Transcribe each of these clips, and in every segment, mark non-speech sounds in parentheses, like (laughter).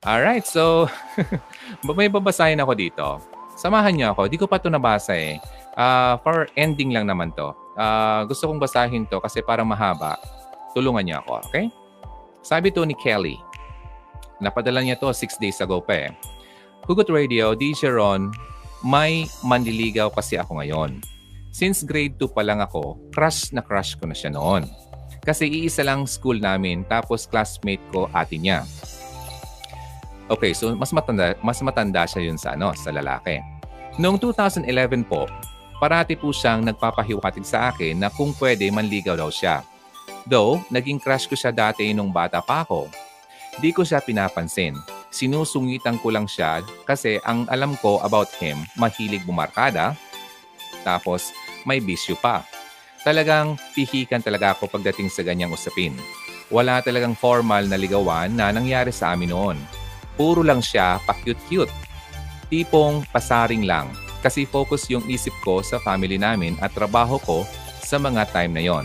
Alright, so (laughs) may babasahin ako dito. Samahan niyo ako. Di ko pa ito nabasa eh. Uh, for ending lang naman to. Uh, gusto kong basahin to kasi parang mahaba. Tulungan niyo ako, okay? Sabi to ni Kelly. Napadala niya to six days ago pa eh. Hugot Radio, DJ Ron, may manliligaw kasi ako ngayon. Since grade 2 pa lang ako, crush na crush ko na siya noon. Kasi iisa lang school namin tapos classmate ko ate niya. Okay, so mas matanda, mas matanda siya yun sa, ano, sa lalaki. Noong 2011 po, parati po siyang nagpapahiwatig sa akin na kung pwede manligaw daw siya. Though, naging crush ko siya dati nung bata pa ako. Di ko siya pinapansin. Sinusungitan ko lang siya kasi ang alam ko about him, mahilig bumarkada, tapos may bisyo pa. Talagang pihikan talaga ako pagdating sa ganyang usapin. Wala talagang formal na ligawan na nangyari sa amin noon puro lang siya pa-cute-cute. Tipong pasaring lang kasi focus yung isip ko sa family namin at trabaho ko sa mga time na yon.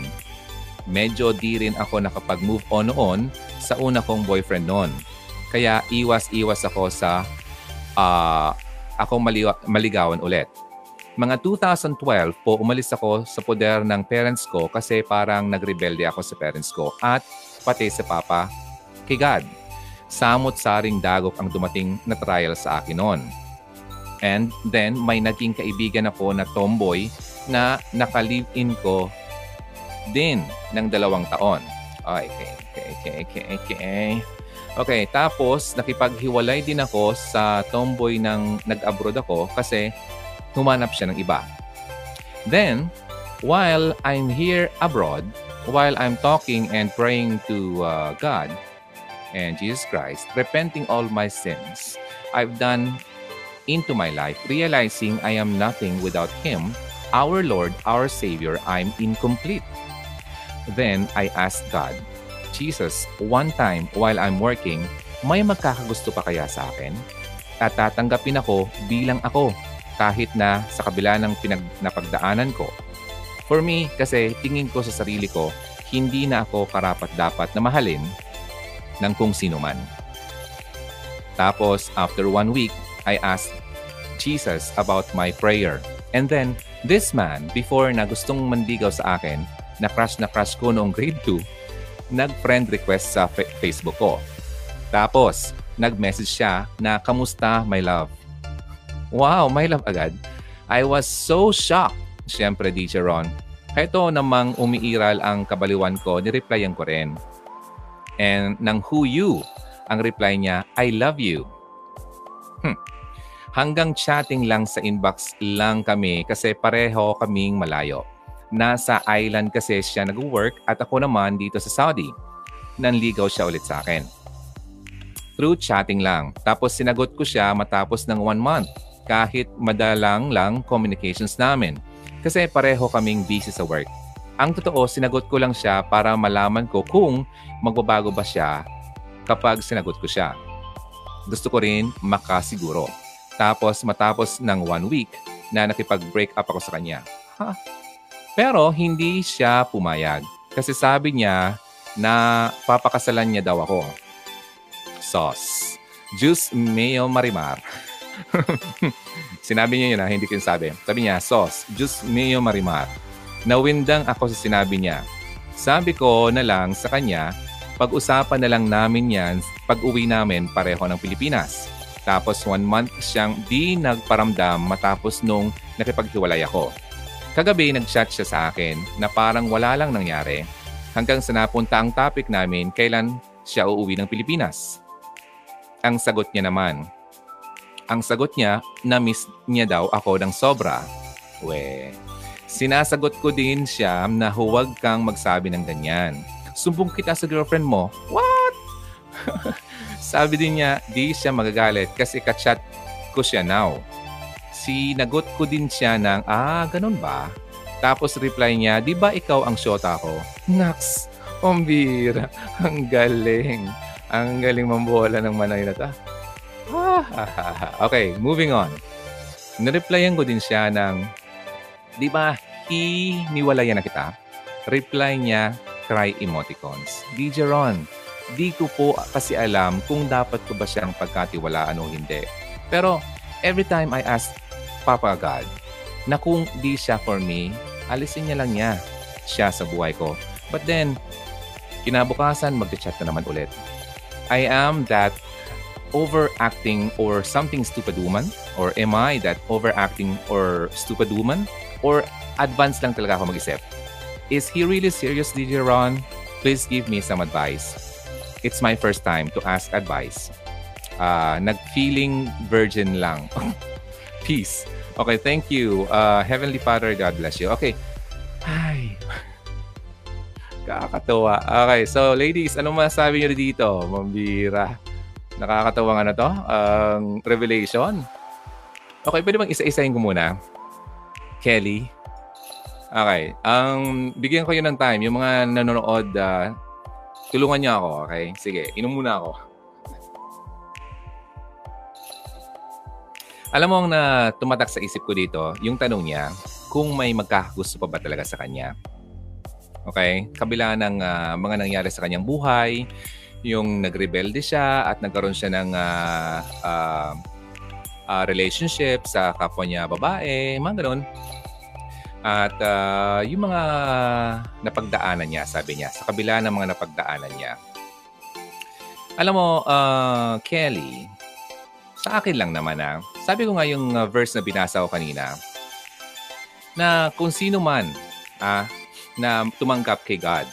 Medyo di rin ako nakapag-move on noon sa una kong boyfriend noon. Kaya iwas-iwas ako sa uh, akong mali- maligawan ulit. Mga 2012 po umalis ako sa poder ng parents ko kasi parang nagrebelde ako sa parents ko at pati sa papa kay God samot-saring dagok ang dumating na trial sa akin noon. And then, may naging kaibigan ako na tomboy na nakalive-in ko din ng dalawang taon. Okay, okay, okay, okay, okay. Okay, tapos nakipaghiwalay din ako sa tomboy ng nag-abroad ako kasi humanap siya ng iba. Then, while I'm here abroad, while I'm talking and praying to uh, God, and Jesus Christ, repenting all my sins I've done into my life, realizing I am nothing without Him, our Lord, our Savior, I'm incomplete. Then I asked God, Jesus, one time while I'm working, may magkakagusto pa kaya sa akin? At tatanggapin ako bilang ako kahit na sa kabila ng pinag napagdaanan ko. For me, kasi tingin ko sa sarili ko, hindi na ako karapat dapat na mahalin ng kung sino man. Tapos, after one week, I asked Jesus about my prayer. And then, this man, before na gustong mandigaw sa akin, na crush na crush ko noong grade 2, nag-friend request sa Facebook ko. Tapos, nag-message siya na, Kamusta, my love? Wow, my love agad. I was so shocked. Siyempre, DJ Ron. Ito namang umiiral ang kabaliwan ko, nireplyan ko rin and ng who you. Ang reply niya, I love you. Hmm. Hanggang chatting lang sa inbox lang kami kasi pareho kaming malayo. Nasa island kasi siya nag-work at ako naman dito sa Saudi. Nanligaw siya ulit sa akin. Through chatting lang. Tapos sinagot ko siya matapos ng one month kahit madalang lang communications namin. Kasi pareho kaming busy sa work. Ang totoo, sinagot ko lang siya para malaman ko kung magbabago ba siya kapag sinagot ko siya. Gusto ko rin makasiguro. Tapos matapos ng one week na nakipag-break up ako sa kanya. Ha? Pero hindi siya pumayag. Kasi sabi niya na papakasalan niya daw ako. Sauce. Juice Mayo Marimar. (laughs) Sinabi niya yun na, hindi ko sabi. Sabi niya, sauce. Juice Mayo Marimar. Nawindang ako sa sinabi niya. Sabi ko na lang sa kanya, pag-usapan na lang namin yan pag uwi namin pareho ng Pilipinas. Tapos one month siyang di nagparamdam matapos nung nakipaghiwalay ako. Kagabi nag-chat siya sa akin na parang wala lang nangyari hanggang sa napunta ang topic namin kailan siya uuwi ng Pilipinas. Ang sagot niya naman, ang sagot niya, na-miss niya daw ako ng sobra. We, Sinasagot ko din siya na huwag kang magsabi ng ganyan. Sumbong kita sa girlfriend mo. What? (laughs) Sabi din niya, di siya magagalit kasi kachat ko siya now. Sinagot ko din siya ng, ah, ganun ba? Tapos reply niya, di ba ikaw ang syota ko? Naks, umbira. Ang galing. Ang galing mambola ng manay na ta. (laughs) okay, moving on. Nareplyan ko din siya ng, Di ba, hiniwalayan na kita? Reply niya, cry emoticons. DJ Ron, di ko po kasi alam kung dapat ko ba siyang pagkatiwalaan o hindi. Pero every time I ask Papa God na kung di siya for me, alisin niya lang niya siya sa buhay ko. But then, kinabukasan, mag-chat na naman ulit. I am that overacting or something stupid woman? Or am I that overacting or stupid woman? Or advanced lang talaga ako mag-isip? Is he really serious, DJ Ron? Please give me some advice. It's my first time to ask advice. Uh, nag-feeling virgin lang. (laughs) Peace. Okay, thank you. Uh, Heavenly Father, God bless you. Okay. Ay. Kakatawa. Okay, so ladies, ano masasabi niyo dito? Mambira. Nakakatawa nga na to. Um, revelation. Okay, pwede bang isa-isahin ko muna? Kelly. Okay. Ang um, bigyan ko yun ng time. Yung mga nanonood, uh, tulungan niyo ako. Okay? Sige, inom muna ako. Alam mo ang na tumatak sa isip ko dito, yung tanong niya, kung may magkakagusto pa ba talaga sa kanya. Okay? Kabila ng uh, mga nangyari sa kanyang buhay, yung nagrebelde siya at nagkaroon siya ng uh, uh, uh, relationship sa kapwa niya babae, mga ganun. At uh, yung mga napagdaanan niya, sabi niya, sa kabila ng mga napagdaanan niya. Alam mo, uh, Kelly, sa akin lang naman ah, sabi ko nga yung uh, verse na binasa ko kanina, na kung sino man ah, na tumanggap kay God.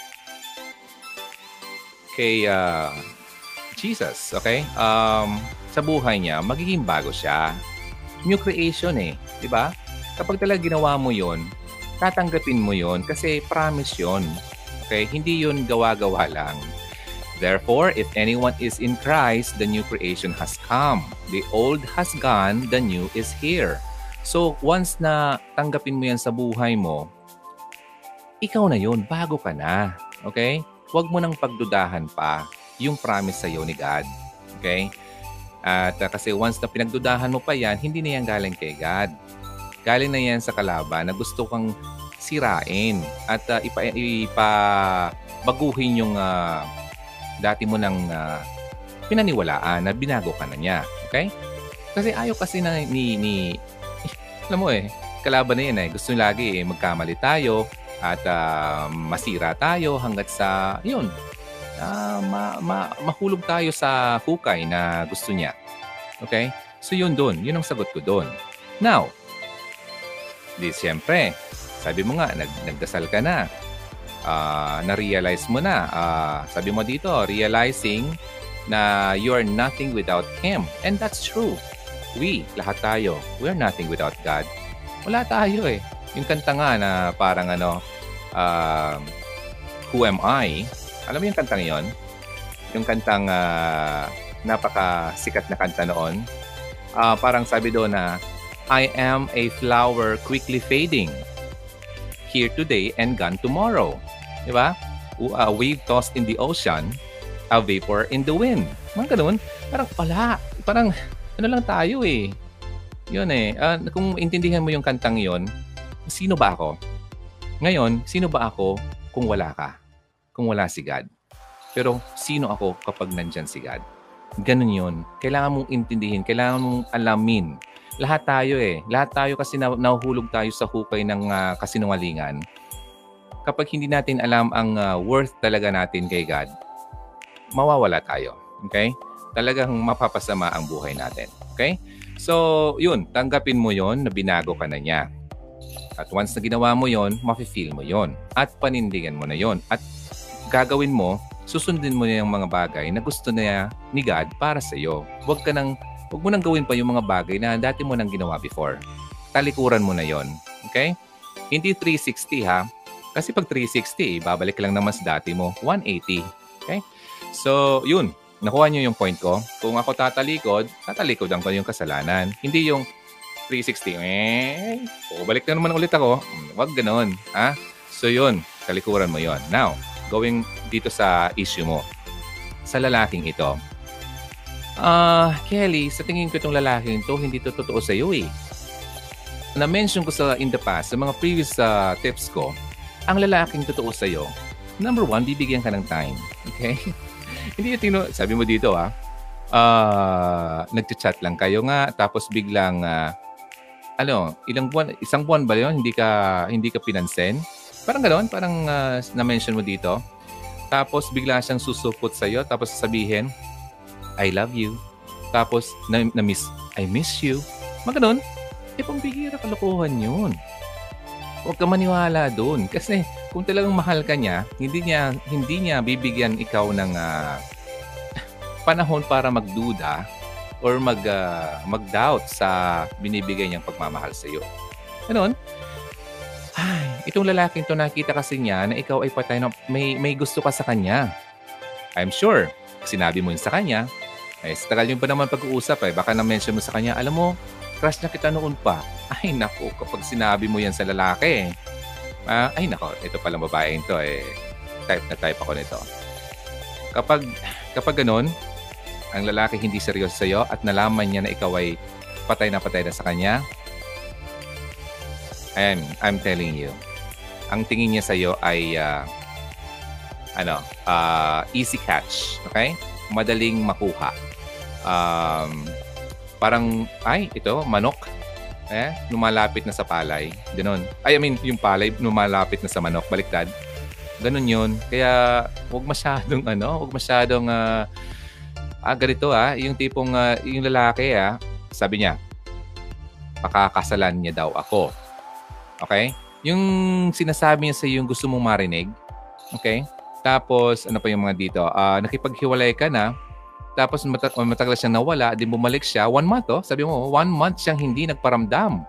Kay uh, Jesus, okay? Um, sa buhay niya, magiging bago siya. New creation eh, di ba? Kapag talaga ginawa mo yon, tatanggapin mo yon kasi promise yon. Okay? Hindi yon gawa-gawa lang. Therefore, if anyone is in Christ, the new creation has come. The old has gone, the new is here. So, once na tanggapin mo yan sa buhay mo, ikaw na yun, bago ka na. Okay? Huwag mo nang pagdudahan pa yung promise sa iyo ni God. Okay? At uh, kasi once na pinagdudahan mo pa yan, hindi na yan galing kay God. Galing na yan sa kalaban na gusto kang sirain at uh, ipa, ipa baguhin yung uh, dati mo nang uh, pinaniwalaan na binago ka na niya. Okay? Kasi ayaw kasi na ni, ni (laughs) alam mo eh, kalaban na yan eh. Gusto lagi eh, magkamali tayo, at uh, masira tayo hanggat sa, yun, uh, ma, ma, mahulog tayo sa hukay na gusto niya. Okay? So yun doon. Yun ang sagot ko doon. Now, di siyempre, sabi mo nga, nag, nagdasal ka na. Uh, na-realize mo na. Uh, sabi mo dito, realizing na you are nothing without Him. And that's true. We, lahat tayo, we are nothing without God. Wala tayo eh. Yung kanta nga na parang ano, uh, Who Am I? Alam mo yung kantang yon? Yung kantang uh, napaka-sikat na kanta noon. Uh, parang sabi doon na, I am a flower quickly fading. Here today and gone tomorrow. Di ba? A wave tossed in the ocean, a vapor in the wind. Mga ganun. Parang pala. Parang ano lang tayo eh. Yun eh. Uh, kung intindihan mo yung kantang yon, sino ba ako? Ngayon, sino ba ako kung wala ka? Kung wala si God? Pero sino ako kapag nandyan si God? Ganun yun. Kailangan mong intindihin. Kailangan mong alamin. Lahat tayo eh. Lahat tayo kasi na, nahuhulog tayo sa hukay ng uh, kasinungalingan. Kapag hindi natin alam ang uh, worth talaga natin kay God, mawawala tayo. Okay? Talagang mapapasama ang buhay natin. Okay? So, yun, tanggapin mo yon na binago ka na niya. At once na ginawa mo yon, mafe-feel mo yon. At panindigan mo na yon. At gagawin mo, susundin mo na yung mga bagay na gusto niya ni God para sa iyo. Huwag ka nang, huwag mo nang gawin pa yung mga bagay na dati mo nang ginawa before. Talikuran mo na yon. Okay? Hindi 360 ha. Kasi pag 360, babalik lang naman sa dati mo. 180. Okay? So, yun nakuha niyo yung point ko. Kung ako tatalikod, tatalikod ang ko yung kasalanan. Hindi yung 360, eh, balik na naman ulit ako. Huwag ganon. Ha? So yun, talikuran mo yon. Now, going dito sa issue mo. Sa lalaking ito. Ah, uh, Kelly, sa tingin ko itong lalaking to hindi to totoo sa iyo eh. Na-mention ko sa in the past, sa mga previous uh, tips ko, ang lalaking totoo sa iyo, number one, bibigyan ka ng time. Okay? (laughs) hindi yung tino, sabi mo dito ah, uh, nagchat-chat lang kayo nga, tapos biglang, uh, ano, ilang buwan, isang buwan ba yun, hindi ka, hindi ka pinansin? Parang ganoon, parang uh, na-mention mo dito. Tapos bigla siyang susupot sa'yo, tapos sasabihin, I love you. Tapos na, na miss, I miss you. Mga ganun. Eh, pambihira kalokohan yun. Huwag ka maniwala doon. Kasi kung talagang mahal ka niya, hindi niya, hindi niya bibigyan ikaw ng uh, (laughs) panahon para magduda or mag, uh, mag-doubt sa binibigay niyang pagmamahal sa iyo. Ganun. Ay, itong lalaking to nakita kasi niya na ikaw ay patay na may, may gusto ka sa kanya. I'm sure, sinabi mo yun sa kanya, eh, sa tagal yung pa naman pag-uusap eh, baka na-mention mo sa kanya, alam mo, crush na kita noon pa. (laughs) Ay, nako, kapag sinabi mo yan sa lalaki, ah, ay, nako, ito palang babaeng to, eh, type na type ako nito. Kapag, kapag ganun, ang lalaki hindi seryoso sa iyo at nalaman niya na ikaw ay patay na patay na sa kanya, and I'm telling you, ang tingin niya sa iyo ay uh, ano, uh, easy catch, okay? Madaling makuha. Um, parang, ay, ito, manok. Eh, lumalapit na sa palay. Ganon. Ay, I mean, yung palay, lumalapit na sa manok. Baliktad. Ganon yun. Kaya, huwag masyadong, (laughs) ano, huwag masyadong, uh, ah, ganito ah, yung tipong, uh, yung lalaki ah, sabi niya, pakakasalan niya daw ako. Okay? Yung sinasabi niya sa yung gusto mong marinig. Okay? Tapos, ano pa yung mga dito? Uh, nakipaghiwalay ka na, tapos mat- matagal siyang nawala, din bumalik siya. One month, oh. Sabi mo, one month siyang hindi nagparamdam.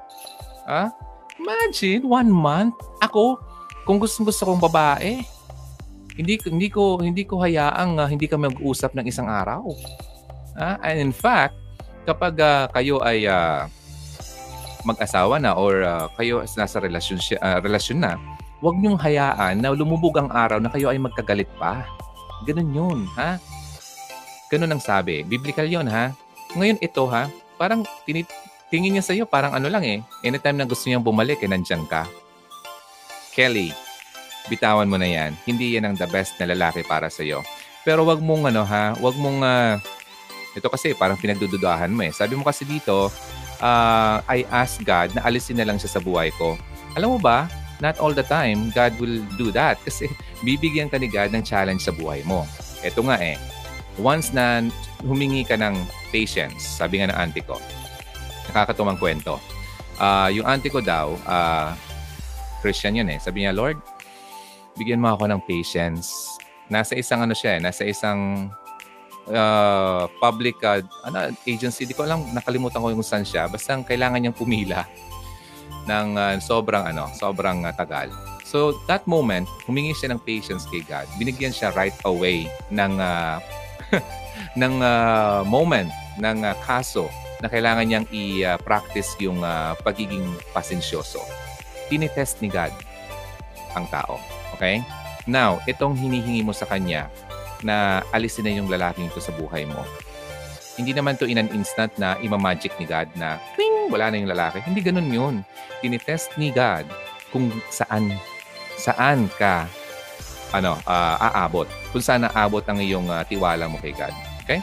Ah? Imagine, one month. Ako, kung gusto gusto kong babae, hindi hindi ko hindi ko hayaang uh, hindi kami mag-usap ng isang araw. Ah, and in fact, kapag uh, kayo ay uh, mag-asawa na or uh, kayo nasa relasyon uh, relasyon na, huwag niyong hayaan na lumubog ang araw na kayo ay magkagalit pa. Ganun 'yun, ha? Ganun ang sabi. Biblical yon ha. Ngayon ito ha, parang tinit tingin niya sa iyo parang ano lang eh. Anytime na gusto niyang bumalik, eh nandiyan ka. Kelly, bitawan mo na yan. Hindi yan ang the best na lalaki para sa iyo. Pero wag mong ano ha, wag mong uh, ito kasi parang pinagdududahan mo eh. Sabi mo kasi dito, uh, I ask God na alisin na lang siya sa buhay ko. Alam mo ba, not all the time God will do that (laughs) kasi bibigyan ka ni God ng challenge sa buhay mo. Ito nga eh, once na humingi ka ng patience, sabi nga ng auntie ko, nakakatuwang kwento. Uh, yung auntie ko daw, uh, Christian yun eh. Sabi niya, Lord, bigyan mo ako ng patience. Nasa isang ano siya eh, nasa isang uh, public uh, ano, agency. Di ko alam, nakalimutan ko yung saan siya. Basta kailangan niyang pumila ng uh, sobrang ano, sobrang uh, tagal. So that moment, humingi siya ng patience kay God. Binigyan siya right away ng uh, (laughs) ng uh, moment ng uh, kaso na kailangan niyang i-practice yung uh, pagiging pasensyoso. Tinitest ni God ang tao. Okay? Now, itong hinihingi mo sa kanya na alisin na yung lalaking ito sa buhay mo. Hindi naman to in an instant na imamagic ni God na ting, wala na yung lalaki. Hindi ganun yun. Tinitest ni God kung saan saan ka ano, uh, aabot. Kung saan naabot ang iyong uh, tiwala mo kay God. Okay?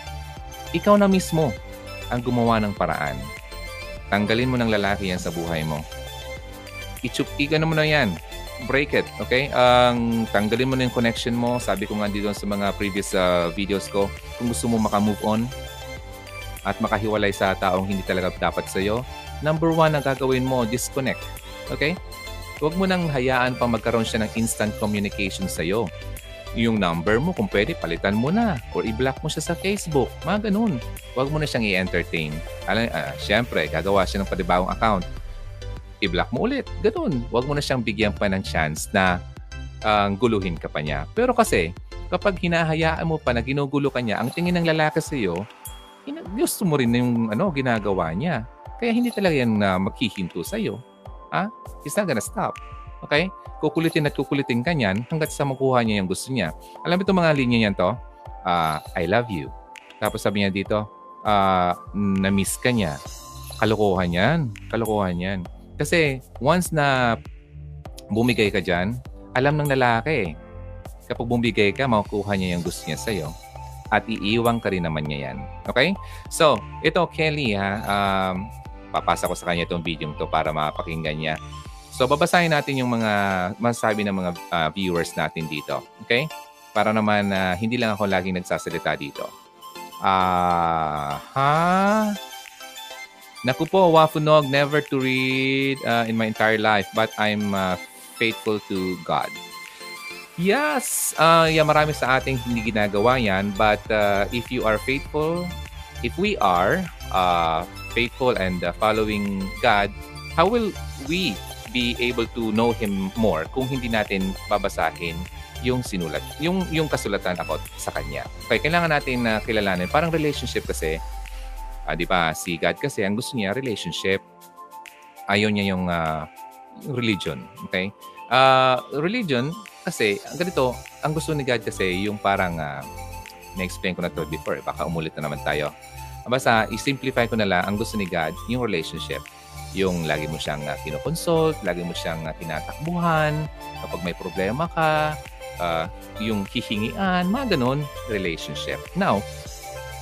Ikaw na mismo ang gumawa ng paraan. Tanggalin mo ng lalaki yan sa buhay mo. Ichup, igano mo na yan. Break it, okay? Ang um, tanggalin mo na yung connection mo. Sabi ko nga dito sa mga previous uh, videos ko, kung gusto mo maka-move on at makahiwalay sa taong hindi talaga dapat sa'yo, number one na gagawin mo, disconnect. Okay? Huwag mo nang hayaan pang magkaroon siya ng instant communication sa iyo. Yung number mo, kung pwede, palitan mo na. Or i-block mo siya sa Facebook. Mga ganun. Huwag mo na siyang i-entertain. Alam, uh, Siyempre, gagawa siya ng panibagong account. I-block mo ulit. Ganun. Huwag mo na siyang bigyan pa ng chance na uh, guluhin ka pa niya. Pero kasi, kapag hinahayaan mo pa na ginugulo ka niya, ang tingin ng lalaki sa iyo, gusto mo rin yung ano, ginagawa niya. Kaya hindi talaga yan na uh, maghihinto sa iyo. Ha? He's not gonna stop. Okay? Kukulitin at kukulitin ka niyan hanggat sa makuha niya yung gusto niya. Alam mo itong mga linya niyan to? Uh, I love you. Tapos sabi niya dito, uh, na-miss ka niya. Kalokohan yan. Kalokohan yan. Kasi once na bumigay ka dyan, alam ng lalaki eh. Kapag bumigay ka, makukuha niya yung gusto niya sa'yo. at iiwang ka rin naman niya yan. Okay? So, ito, Kelly, ha, um, papasa ko sa kanya itong video to para mapakinggan niya. So, babasahin natin yung mga masasabi ng mga uh, viewers natin dito. Okay? Para naman uh, hindi lang ako laging nagsasalita dito. Ah, uh? Naku po, Wafunog, never to read uh, in my entire life, but I'm uh, faithful to God. Yes, uh, yeah, marami sa ating hindi ginagawa yan. But uh, if you are faithful, if we are uh, faithful and uh, following God, how will we be able to know Him more kung hindi natin babasahin yung sinulat, yung, yung kasulatan about sa Kanya. Okay, kailangan natin na uh, kilalanin. Parang relationship kasi, uh, di ba, si God kasi, ang gusto niya, relationship. Ayaw niya yung, uh, religion. Okay? Uh, religion, kasi, ganito, ang gusto ni God kasi yung parang, uh, na-explain ko na to before, baka umulit na naman tayo. Basta, i-simplify ko na lang, ang gusto ni God, yung relationship. Yung lagi mo siyang uh, kinoconsult, lagi mo siyang uh, tinatakbuhan, kapag may problema ka, uh, yung hihingian, mga ganun, relationship. Now,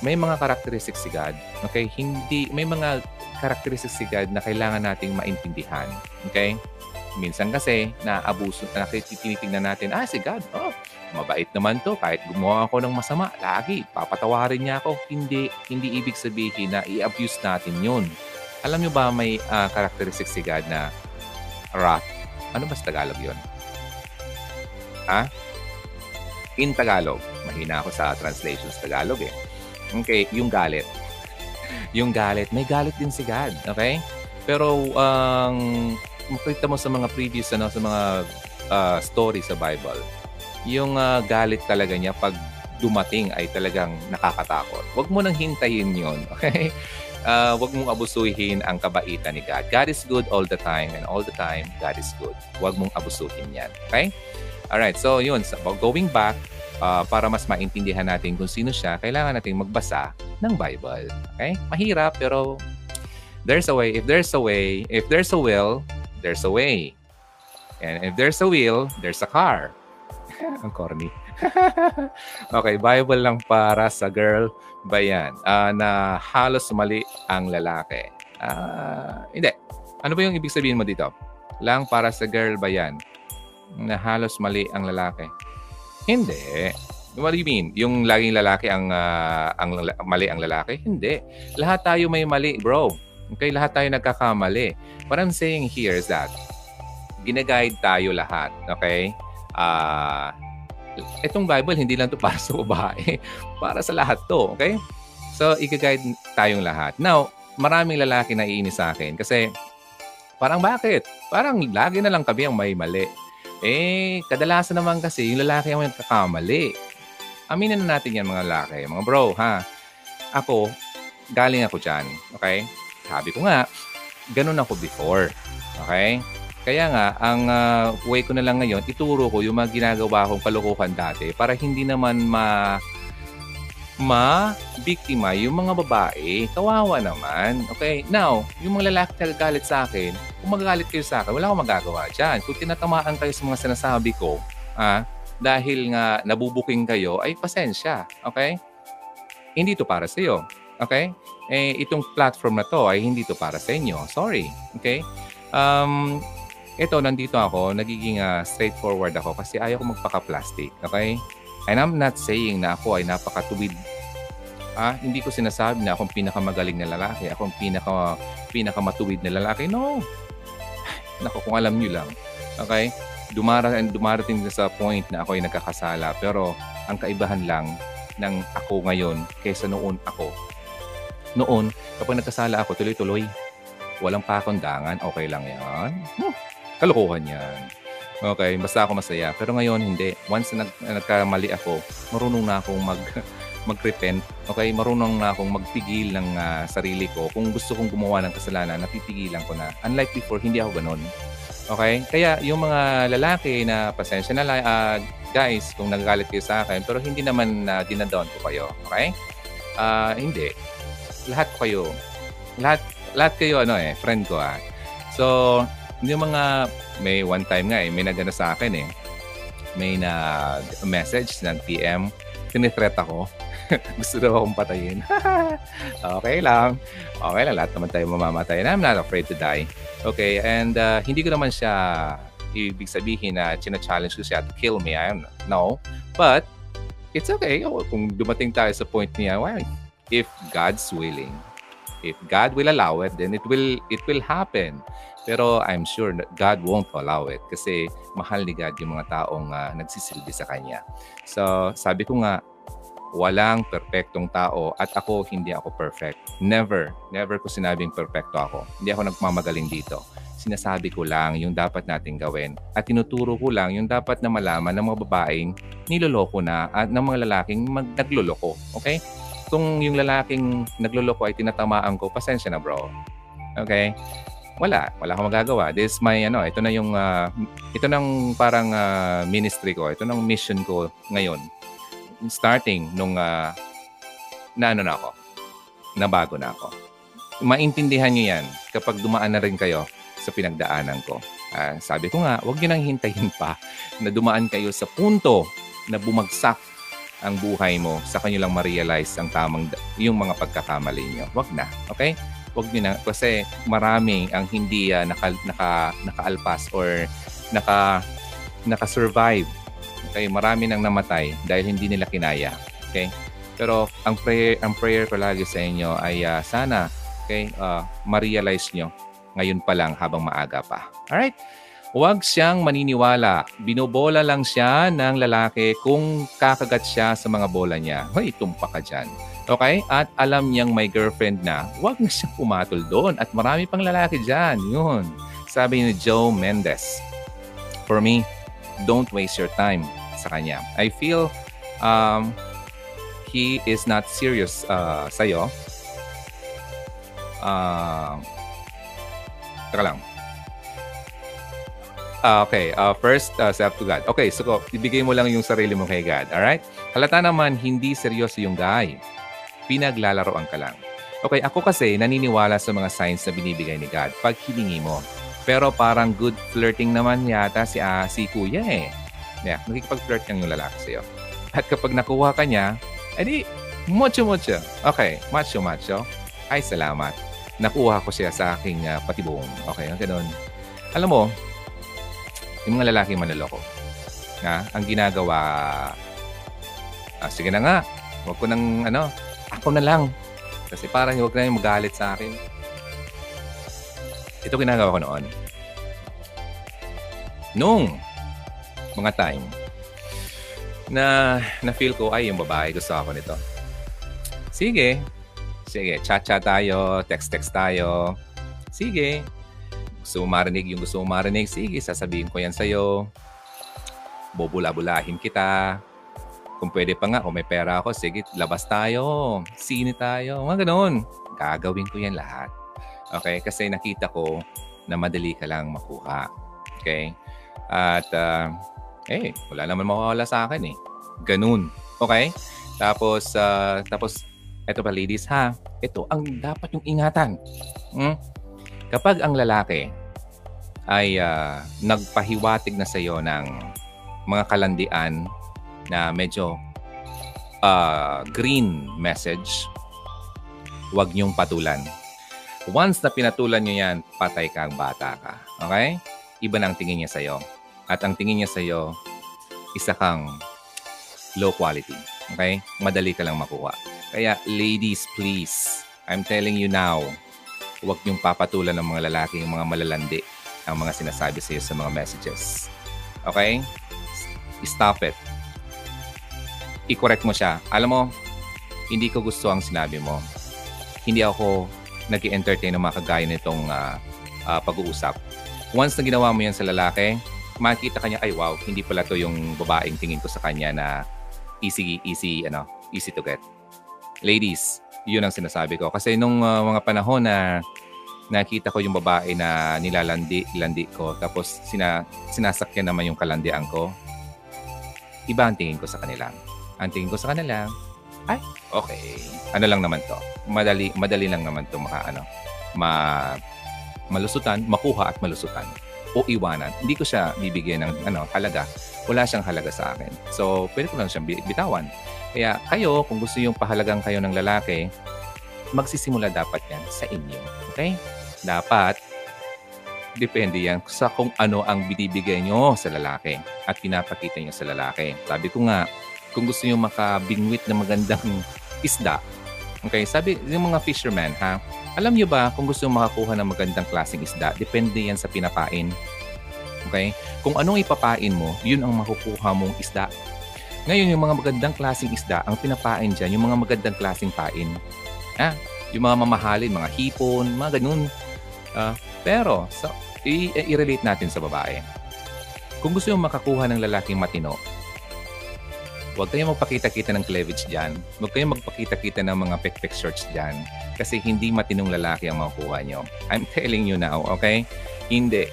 may mga characteristics si God. Okay? Hindi, may mga characteristics si God na kailangan nating maintindihan. Okay? Minsan kasi, naabuso, nakitinitingnan natin, ah, si God, oh, mabait naman to. Kahit gumawa ako ng masama, lagi, papatawarin niya ako. Hindi, hindi ibig sabihin na i-abuse natin yun. Alam niyo ba may uh, characteristic si God na wrath? Ano ba sa Tagalog yun? Ha? In Tagalog. Mahina ako sa translation sa Tagalog eh. Okay, yung galit. (laughs) Yung galit. May galit din si God. Okay? Pero ang um, makita mo sa mga previous ano sa mga uh, story sa Bible, yung uh, galit talaga niya pag dumating ay talagang nakakatakot. Huwag mo nang hintayin yon (laughs) okay? Uh, huwag mong abusuhin ang kabaitan ni God. God is good all the time and all the time, God is good. Huwag mong abusuhin yan. Okay? Alright, so yun. So, going back, uh, para mas maintindihan natin kung sino siya, kailangan natin magbasa ng Bible. Okay? Mahirap, pero there's a way. If there's a way, if there's a will, there's a way. And if there's a wheel, there's a car. (laughs) Ang corny. (laughs) okay, Bible lang para sa girl ba yan? Uh, na halos mali ang lalaki. Uh, hindi. Ano ba yung ibig sabihin mo dito? Lang para sa girl ba yan? Na halos mali ang lalaki. Hindi. What do you mean? Yung laging lalaki ang, uh, ang mali ang lalaki? Hindi. Lahat tayo may mali, bro. Okay, lahat tayo nagkakamali. What I'm saying here is that ginaguide tayo lahat. Okay? Ah... Uh, itong Bible, hindi lang to para sa babae. (laughs) para sa lahat to. Okay? So, i-guide tayong lahat. Now, maraming lalaki na iinis sa akin kasi parang bakit? Parang lagi na lang kami ang may mali. Eh, kadalasan naman kasi yung lalaki ang kakamali. Aminin na natin yan mga lalaki. Mga bro, ha? Ako, galing ako dyan. Okay? Sabi ko nga, ganun ako before. Okay? Kaya nga, ang uh, way ko na lang ngayon, ituro ko yung mga ginagawa kong kalokohan dati para hindi naman ma ma-biktima yung mga babae. Kawawa naman. Okay? Now, yung mga lalaki na nagagalit sa akin, kung magagalit kayo sa akin, wala akong magagawa dyan. Kung tinatamaan kayo sa mga sinasabi ko, ah, dahil nga nabubuking kayo, ay pasensya. Okay? Hindi to para sa iyo. Okay? eh, itong platform na to ay hindi to para sa inyo. Sorry. Okay? Um, ito, nandito ako, nagiging uh, straightforward ako kasi ayaw ko magpaka-plastic. Okay? And I'm not saying na ako ay napakatuwid. Ah, hindi ko sinasabi na akong pinakamagaling na lalaki, akong pinaka, pinakamatuwid na lalaki. No. (sighs) Nako, kung alam nyo lang. Okay? Dumarating, dumarating sa point na ako ay nagkakasala. Pero ang kaibahan lang ng ako ngayon kaysa noon ako noon, kapag nagkasala ako, tuloy-tuloy. Walang pakondangan, okay lang yan. Huh, kalokohan yan. Okay, basta ako masaya. Pero ngayon, hindi. Once na nag, nagkamali ako, marunong na akong mag, (laughs) mag-repent. Okay, marunong na akong magpigil ng uh, sarili ko. Kung gusto kong gumawa ng kasalanan, napipigilan ko na. Unlike before, hindi ako ganun. Okay? Kaya yung mga lalaki na pasensya na lang, uh, guys, kung nagagalit kayo sa akin, pero hindi naman uh, dinadown ko kayo. Okay? Uh, hindi lahat kayo, lahat, lahat kayo, ano eh, friend ko ah. So, yung mga, may one time nga eh, may nagana sa akin eh. May na message ng PM, tinithreat ako. (laughs) Gusto daw akong patayin. (laughs) okay lang. Okay lang. Lahat naman tayo mamamatay. And I'm not afraid to die. Okay, and uh, hindi ko naman siya ibig sabihin na china-challenge ko siya to kill me. I am no. But it's okay. Oh, kung dumating tayo sa point niya, well, if God's willing, if God will allow it, then it will it will happen. Pero I'm sure that God won't allow it kasi mahal ni God yung mga taong uh, nagsisilbi sa Kanya. So, sabi ko nga, walang perpektong tao at ako hindi ako perfect. Never, never ko sinabing perfecto ako. Hindi ako nagmamagaling dito. Sinasabi ko lang yung dapat nating gawin at tinuturo ko lang yung dapat na malaman ng mga babaeng niloloko na at ng mga lalaking mag nagloloko. Okay? Kung yung lalaking nagloloko ay tinatamaan ko, pasensya na bro. Okay? Wala, wala akong magagawa. This is my ano, ito na yung uh, ito nang parang uh, ministry ko, ito nang mission ko ngayon. Starting nung uh, na ano na ako, nabago na ako. Maintindihan niyo yan kapag dumaan na rin kayo sa pinagdaanan ko. Uh, sabi ko nga, huwag niyo nang hintayin pa na dumaan kayo sa punto na bumagsak ang buhay mo sa kanyo lang ma-realize ang tamang yung mga pagkakamali niyo. Huwag na, okay? Wag niyo na kasi marami ang hindi uh, naka, naka nakaalpas or naka naka-survive. Okay, marami nang namatay dahil hindi nila kinaya. Okay? Pero ang prayer ang prayer ko lagi sa inyo ay uh, sana okay, uh, ma-realize nyo ngayon pa lang habang maaga pa. All right? Huwag siyang maniniwala. Binobola lang siya ng lalaki kung kakagat siya sa mga bola niya. Hoy, tumpa ka dyan. Okay? At alam niyang may girlfriend na, huwag na siyang pumatol doon. At marami pang lalaki dyan. Yun. Sabi ni Joe Mendes. For me, don't waste your time sa kanya. I feel um, he is not serious uh, sa'yo. Uh, taka lang. Uh, okay, uh, first, uh, self to God. Okay, so ibigay mo lang yung sarili mo kay God. Alright? Halata naman, hindi seryoso yung guy pinaglalaroan ka lang. Okay, ako kasi naniniwala sa mga signs na binibigay ni God pag hiningi mo. Pero parang good flirting naman yata si, uh, si kuya eh. Yeah, nakikipag-flirt kang yung lalaki sa'yo. At kapag nakuha ka niya, edi, mucho-mucho. Okay, macho-macho. Ay, salamat. Nakuha ko siya sa aking uh, patibong. Okay, ganun. Alam mo, yung mga lalaki manloloko, nga, ang ginagawa, ah, sige na nga, huwag ko nang, ano, ako na lang. Kasi parang huwag na yung magalit sa akin. Ito ginagawa ko noon. Nung mga time na na-feel ko, ay, yung babae, gusto ako nito. Sige. Sige, chat-chat tayo, text-text tayo. Sige. Gusto mo marinig yung gusto mo marinig? Sige, sasabihin ko yan sa'yo. Bobula-bulahin kita kung pwede pa nga, kung may pera ako, sige, labas tayo. Sine tayo. Mga ganun. Gagawin ko yan lahat. Okay? Kasi nakita ko na madali ka lang makuha. Okay? At, uh, eh, wala naman mawawala sa akin eh. Ganun. Okay? Tapos, uh, tapos, eto pa ladies ha, ito ang dapat yung ingatan. Hmm? Kapag ang lalaki ay uh, nagpahiwatig na sa iyo ng mga kalandian na medyo uh, green message, huwag niyong patulan. Once na pinatulan niyo yan, patay kang bata ka. Okay? Iba na ang tingin niya sa'yo. At ang tingin niya sa'yo, isa kang low quality. Okay? Madali ka lang makuha. Kaya, ladies, please, I'm telling you now, huwag niyong papatulan ng mga lalaki, yung mga malalandi, ang mga sinasabi sa iyo sa mga messages. Okay? Stop it i-correct mo siya. Alam mo, hindi ko gusto ang sinabi mo. Hindi ako nag entertain ng mga kagaya nitong uh, uh, pag-uusap. Once na ginawa mo yan sa lalaki, makikita kanya, ay wow, hindi pala to yung babaeng tingin ko sa kanya na easy, easy, ano, easy to get. Ladies, yun ang sinasabi ko. Kasi nung uh, mga panahon na nakita ko yung babae na nilalandi landi ko tapos sina, sinasakyan naman yung kalandian ko, iba ang tingin ko sa kanila. Ang tingin ko sa kanila, ay, okay. Ano lang naman to. Madali, madali lang naman to maka, ano, ma, malusutan, makuha at malusutan o iwanan. Hindi ko siya bibigyan ng ano, halaga wala siyang halaga sa akin. So, pwede ko lang siyang bitawan. Kaya kayo, kung gusto yung pahalagang kayo ng lalaki, magsisimula dapat yan sa inyo. Okay? Dapat, depende yan sa kung ano ang binibigay nyo sa lalaki at pinapakita nyo sa lalaki. Sabi ko nga, kung gusto nyo makabingwit na magandang (laughs) isda, okay, sabi yung mga fishermen, ha, alam nyo ba kung gusto nyo makakuha ng magandang klaseng isda, depende yan sa pinapain. Okay? Kung anong ipapain mo, yun ang makukuha mong isda. Ngayon, yung mga magandang klaseng isda, ang pinapain dyan, yung mga magandang klaseng pain. Ha? Yung mga mamahalin, mga hipon, mga ganun. Uh, pero, so, i-relate natin sa babae. Kung gusto mong makakuha ng lalaking matino, huwag kayong magpakita-kita ng cleavage dyan. Huwag kayong magpakita-kita ng mga pek-pek shorts dyan. Kasi hindi matinong lalaki ang makukuha nyo. I'm (laughs) telling you now, okay? Hindi.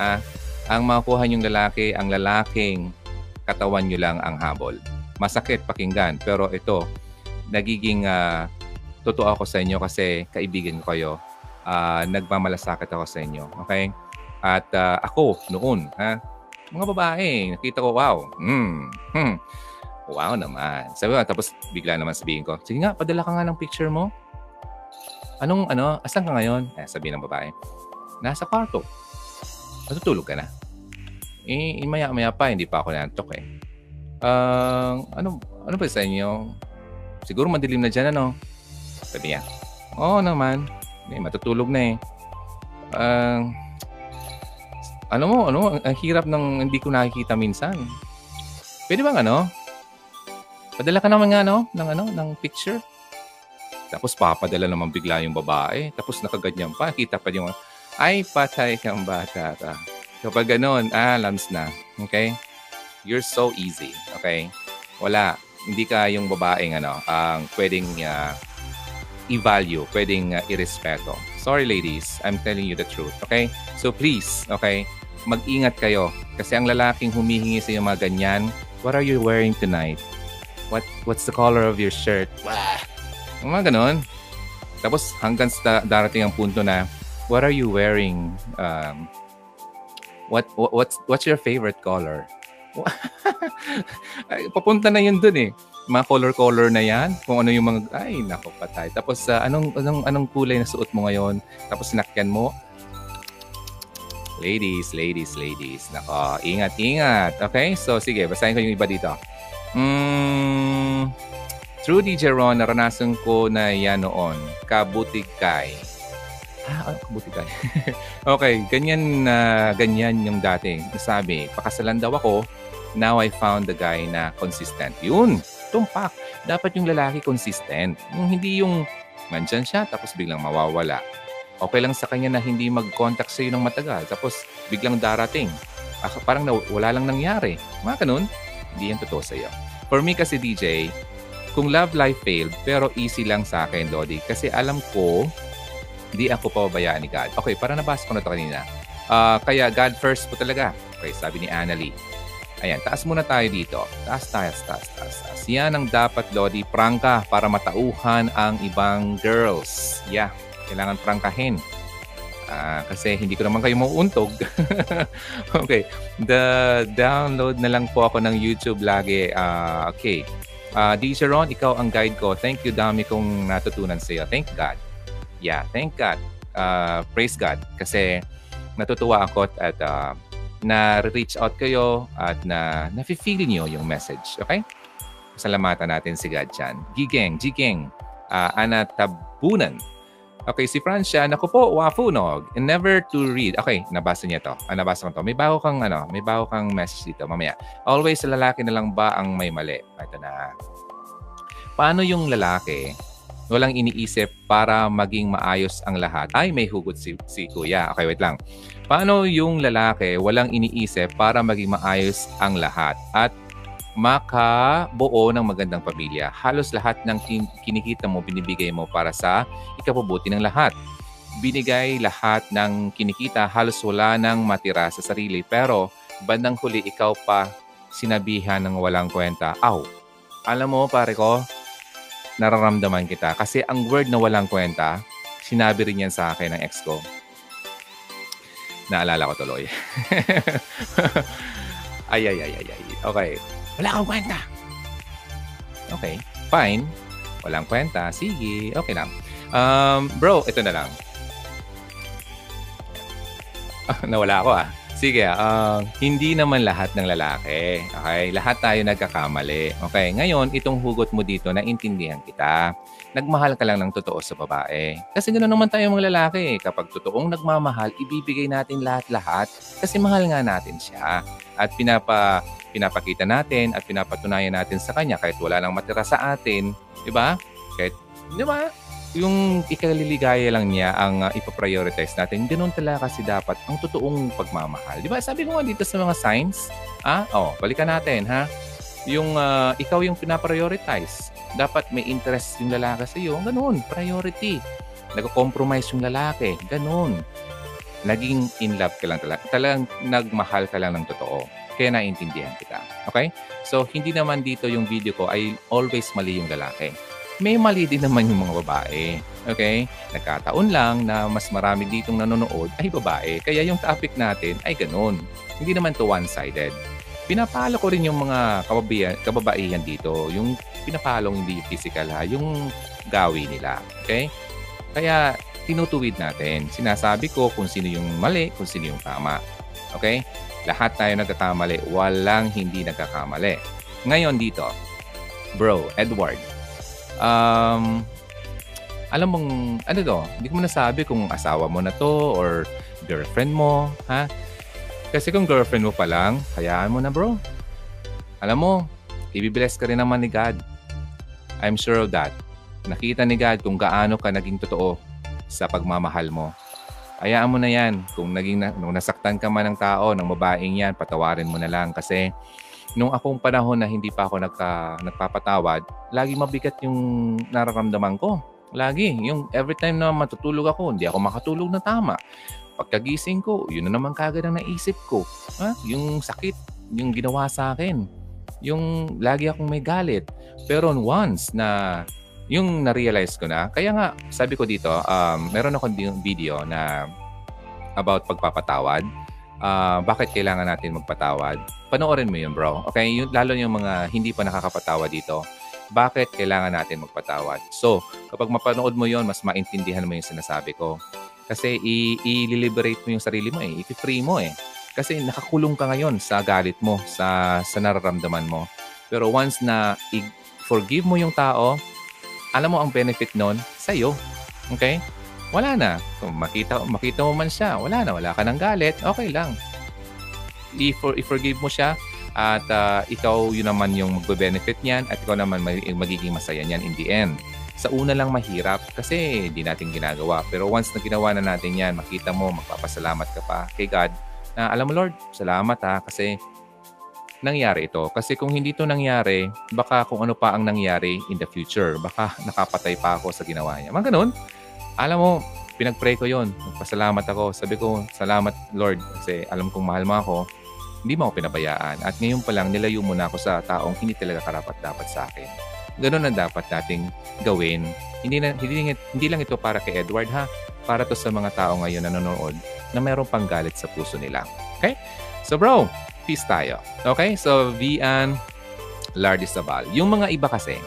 Ah, ang makukuha nyong lalaki, ang lalaking katawan nyo lang ang habol. Masakit pakinggan, pero ito, nagiging uh, totoo ako sa inyo kasi kaibigan ko kayo. Uh, nagmamalasakit ako sa inyo. Okay? At uh, ako noon, ha? Mga babae, nakita ko, wow. Mm, hmm, wow naman. Sabi ko, tapos bigla naman sabihin ko, sige nga, padala ka nga ng picture mo. Anong, ano, asan ka ngayon? Eh, sabi ng babae, nasa kwarto. Natutulog ka na. Eh, maya-maya pa, hindi pa ako nantok eh. Uh, ano, ano ba sa inyo? Siguro madilim na dyan, ano? Sabi niya, oo naman. Eh, matutulog na eh. Uh, ano mo, ano, ang, ang hirap ng hindi ko nakikita minsan. Pwede bang ano? Padala ka naman nga, no? Ng ano, ng picture. Tapos papadala naman bigla yung babae. Tapos nakaganyan pa. Kita pa yung, ay, patay kang bata ka. Kapag ganon, ah, lams na. Okay? You're so easy. Okay? Wala. Hindi ka yung babaeng ano, ang pwedeng uh, i-value, pwedeng uh, irespeto. Sorry ladies, I'm telling you the truth. Okay? So please, okay? mag-ingat kayo. Kasi ang lalaking humihingi sa iyo mga ganyan, what are you wearing tonight? What What's the color of your shirt? Wah! Mga ganon. Tapos hanggang sa darating ang punto na, what are you wearing? Um, what, what what's what's your favorite color? (laughs) ay, papunta na yun dun eh. Mga color-color na yan. Kung ano yung mga, ay, nako patay. Tapos, uh, anong, anong, anong kulay na suot mo ngayon? Tapos, sinakyan mo, Ladies, ladies, ladies. Nako, ingat, ingat. Okay? So, sige, basahin ko yung iba dito. Mm, True DJ Ron, naranasan ko na yan noon. Kabutikay. Ah, oh, kabutikay. (laughs) okay, ganyan na uh, ganyan yung dating. Sabi, pakasalan daw ako. Now I found the guy na consistent. Yun, tumpak. Dapat yung lalaki consistent. Yung hindi yung nandyan siya tapos biglang mawawala okay lang sa kanya na hindi mag-contact sa iyo ng matagal. Tapos biglang darating. Ah, parang na, wala lang nangyari. Mga ganun, hindi yan totoo sa iyo. For me kasi DJ, kung love life failed, pero easy lang sa akin, Lodi. Kasi alam ko, hindi ako pababayaan ni God. Okay, para nabasa ko na ito kanina. Uh, kaya God first po talaga. Okay, sabi ni Annalie. Ayan, taas muna tayo dito. Taas, taas, taas, taas, taas. Yan ang dapat, Lodi, prangka para matauhan ang ibang girls. Yeah, kailangan prangkahin. Uh, kasi hindi ko naman kayo mauuntog. (laughs) okay. The download na lang po ako ng YouTube lagi. Uh, okay. Uh, DJ Ron, ikaw ang guide ko. Thank you. Dami kong natutunan sa iyo. Thank God. Yeah, thank God. Uh, praise God. Kasi natutuwa ako at uh, na-reach out kayo at na nafe-feel niyo yung message. Okay? Salamatan natin si God dyan. Gigeng, Gigeng, uh, Ana Tabunan, Okay, si Francia, naku po, wafunog. And never to read. Okay, nabasa niya to. Ah, nabasa ko to. May bago kang, ano, may bago kang message dito. Mamaya. Always sa lalaki na lang ba ang may mali? Ito na. Paano yung lalaki walang iniisip para maging maayos ang lahat? Ay, may hugot si, si kuya. Okay, wait lang. Paano yung lalaki walang iniisip para maging maayos ang lahat? At makabuo ng magandang pamilya. Halos lahat ng kin- kinikita mo, binibigay mo para sa ikapabuti ng lahat. Binigay lahat ng kinikita, halos wala nang matira sa sarili. Pero bandang huli, ikaw pa sinabihan ng walang kwenta. Aw, alam mo pare ko, nararamdaman kita. Kasi ang word na walang kwenta, sinabi rin yan sa akin ng ex ko. Naalala ko tuloy. (laughs) Ay, ay, ay, ay, ay. Okay. Wala kang kwenta. Okay. Fine. Walang kwenta. Sige. Okay lang. Um, bro, ito na lang. (laughs) Nawala ako ah. Sige, uh, hindi naman lahat ng lalaki. Okay? Lahat tayo nagkakamali. Okay? Ngayon, itong hugot mo dito, naintindihan kita. Nagmahal ka lang ng totoo sa babae. Kasi ganoon naman tayo mga lalaki. Kapag totoong nagmamahal, ibibigay natin lahat-lahat kasi mahal nga natin siya. At pinapa, pinapakita natin at pinapatunayan natin sa kanya kahit wala nang matira sa atin. Di ba? Kahit, di ba? yung ikaliligaya lang niya ang uh, ipaprioritize natin, ganun talaga kasi dapat ang totoong pagmamahal. Di ba? Sabi ko nga dito sa mga signs, ah, oh, balikan natin, ha? Yung uh, ikaw yung pinaprioritize. Dapat may interest yung lalaki sa iyo. Ganun, priority. Nag-compromise yung lalaki. Ganun. Naging in love ka lang talaga. Talagang nagmahal ka lang ng totoo. Kaya naintindihan kita. Okay? So, hindi naman dito yung video ko ay always mali yung lalaki may mali din naman yung mga babae. Okay? Nagkataon lang na mas marami ditong nanonood ay babae. Kaya yung topic natin ay ganun. Hindi naman to one-sided. Pinapalo ko rin yung mga kababaihan, kababaihan dito. Yung pinapalong hindi yung physical ha, yung gawi nila. Okay? Kaya tinutuwid natin. Sinasabi ko kung sino yung mali, kung sino yung tama. Okay? Lahat tayo nagkakamali. Walang hindi nagkakamali. Ngayon dito, bro, Edward, um, alam mong, ano to, hindi ko mo nasabi kung asawa mo na to or girlfriend mo, ha? Kasi kung girlfriend mo pa lang, hayaan mo na bro. Alam mo, ibibless ka rin naman ni God. I'm sure of that. Nakita ni God kung gaano ka naging totoo sa pagmamahal mo. Hayaan mo na yan. Kung, naging, nung nasaktan ka man ng tao, ng babaeng yan, patawarin mo na lang kasi nung akong panahon na hindi pa ako nagka, nagpapatawad, lagi mabigat yung nararamdaman ko. Lagi. Yung every time na matutulog ako, hindi ako makatulog na tama. Pagkagising ko, yun na naman kagad ang naisip ko. Ha? Yung sakit, yung ginawa sa akin. Yung lagi akong may galit. Pero once na yung na-realize ko na, kaya nga sabi ko dito, um, meron akong video na about pagpapatawad uh, bakit kailangan natin magpatawad. Panoorin mo yun, bro. Okay? Yung, lalo yung mga hindi pa nakakapatawa dito. Bakit kailangan natin magpatawad? So, kapag mapanood mo yon mas maintindihan mo yung sinasabi ko. Kasi i-liberate mo yung sarili mo eh. I-free mo eh. Kasi nakakulong ka ngayon sa galit mo, sa, sa nararamdaman mo. Pero once na i-forgive mo yung tao, alam mo ang benefit nun sa'yo. Okay? wala na. Kung makita, makita mo man siya, wala na, wala ka ng galit, okay lang. I-for, i-forgive mo siya at uh, ikaw yun naman yung magbe-benefit niyan at ikaw naman magiging masaya niyan in the end. Sa una lang mahirap kasi hindi natin ginagawa. Pero once na ginawa na natin yan, makita mo, magpapasalamat ka pa kay God na alam mo Lord, salamat ha kasi nangyari ito. Kasi kung hindi ito nangyari, baka kung ano pa ang nangyari in the future, baka nakapatay pa ako sa ginawa niya. Mga ganun alam mo, pinag-pray ko yon. Nagpasalamat ako. Sabi ko, salamat Lord kasi alam kong mahal mo ako. Hindi mo ako pinabayaan. At ngayon pa lang, nilayo mo na ako sa taong hindi talaga karapat-dapat sa akin. Ganun ang dapat nating gawin. Hindi, na, hindi, hindi lang ito para kay Edward ha. Para to sa mga tao ngayon na nanonood na mayroong panggalit sa puso nila. Okay? So bro, peace tayo. Okay? So Vian Lardisabal. Yung mga iba kasi,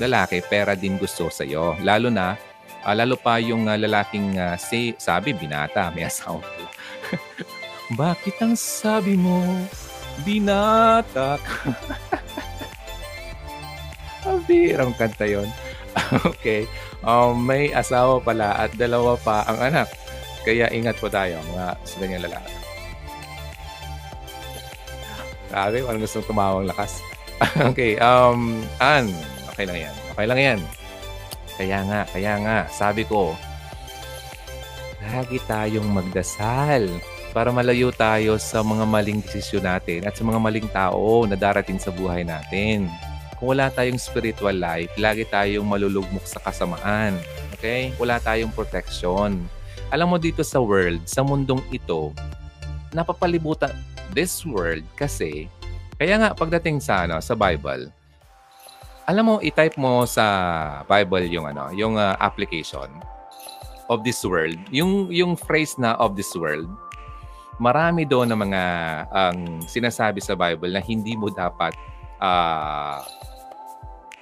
lalaki, pera din gusto sa'yo. Lalo na Uh, lalo pa yung uh, lalaking uh, say, sabi, binata, may asawa. (laughs) Bakit ang sabi mo, binata (laughs) ka? Ang kanta yon. (laughs) okay. Um, may asawa pala at dalawa pa ang anak. Kaya ingat po tayo mga sa ganyang lalaki. Grabe, parang gusto tumawang lakas. (laughs) okay, um, An, okay lang yan. Okay lang yan. Kaya nga, kaya nga, sabi ko, lagi tayong magdasal para malayo tayo sa mga maling desisyon natin at sa mga maling tao na darating sa buhay natin. Kung wala tayong spiritual life, lagi tayong malulugmok sa kasamaan. Okay? Wala tayong protection. Alam mo dito sa world, sa mundong ito, napapalibutan this world kasi kaya nga pagdating sa ano sa Bible, alam mo, i-type mo sa Bible yung ano, yung uh, application of this world. Yung yung phrase na of this world, marami doon na mga ang sinasabi sa Bible na hindi mo dapat ah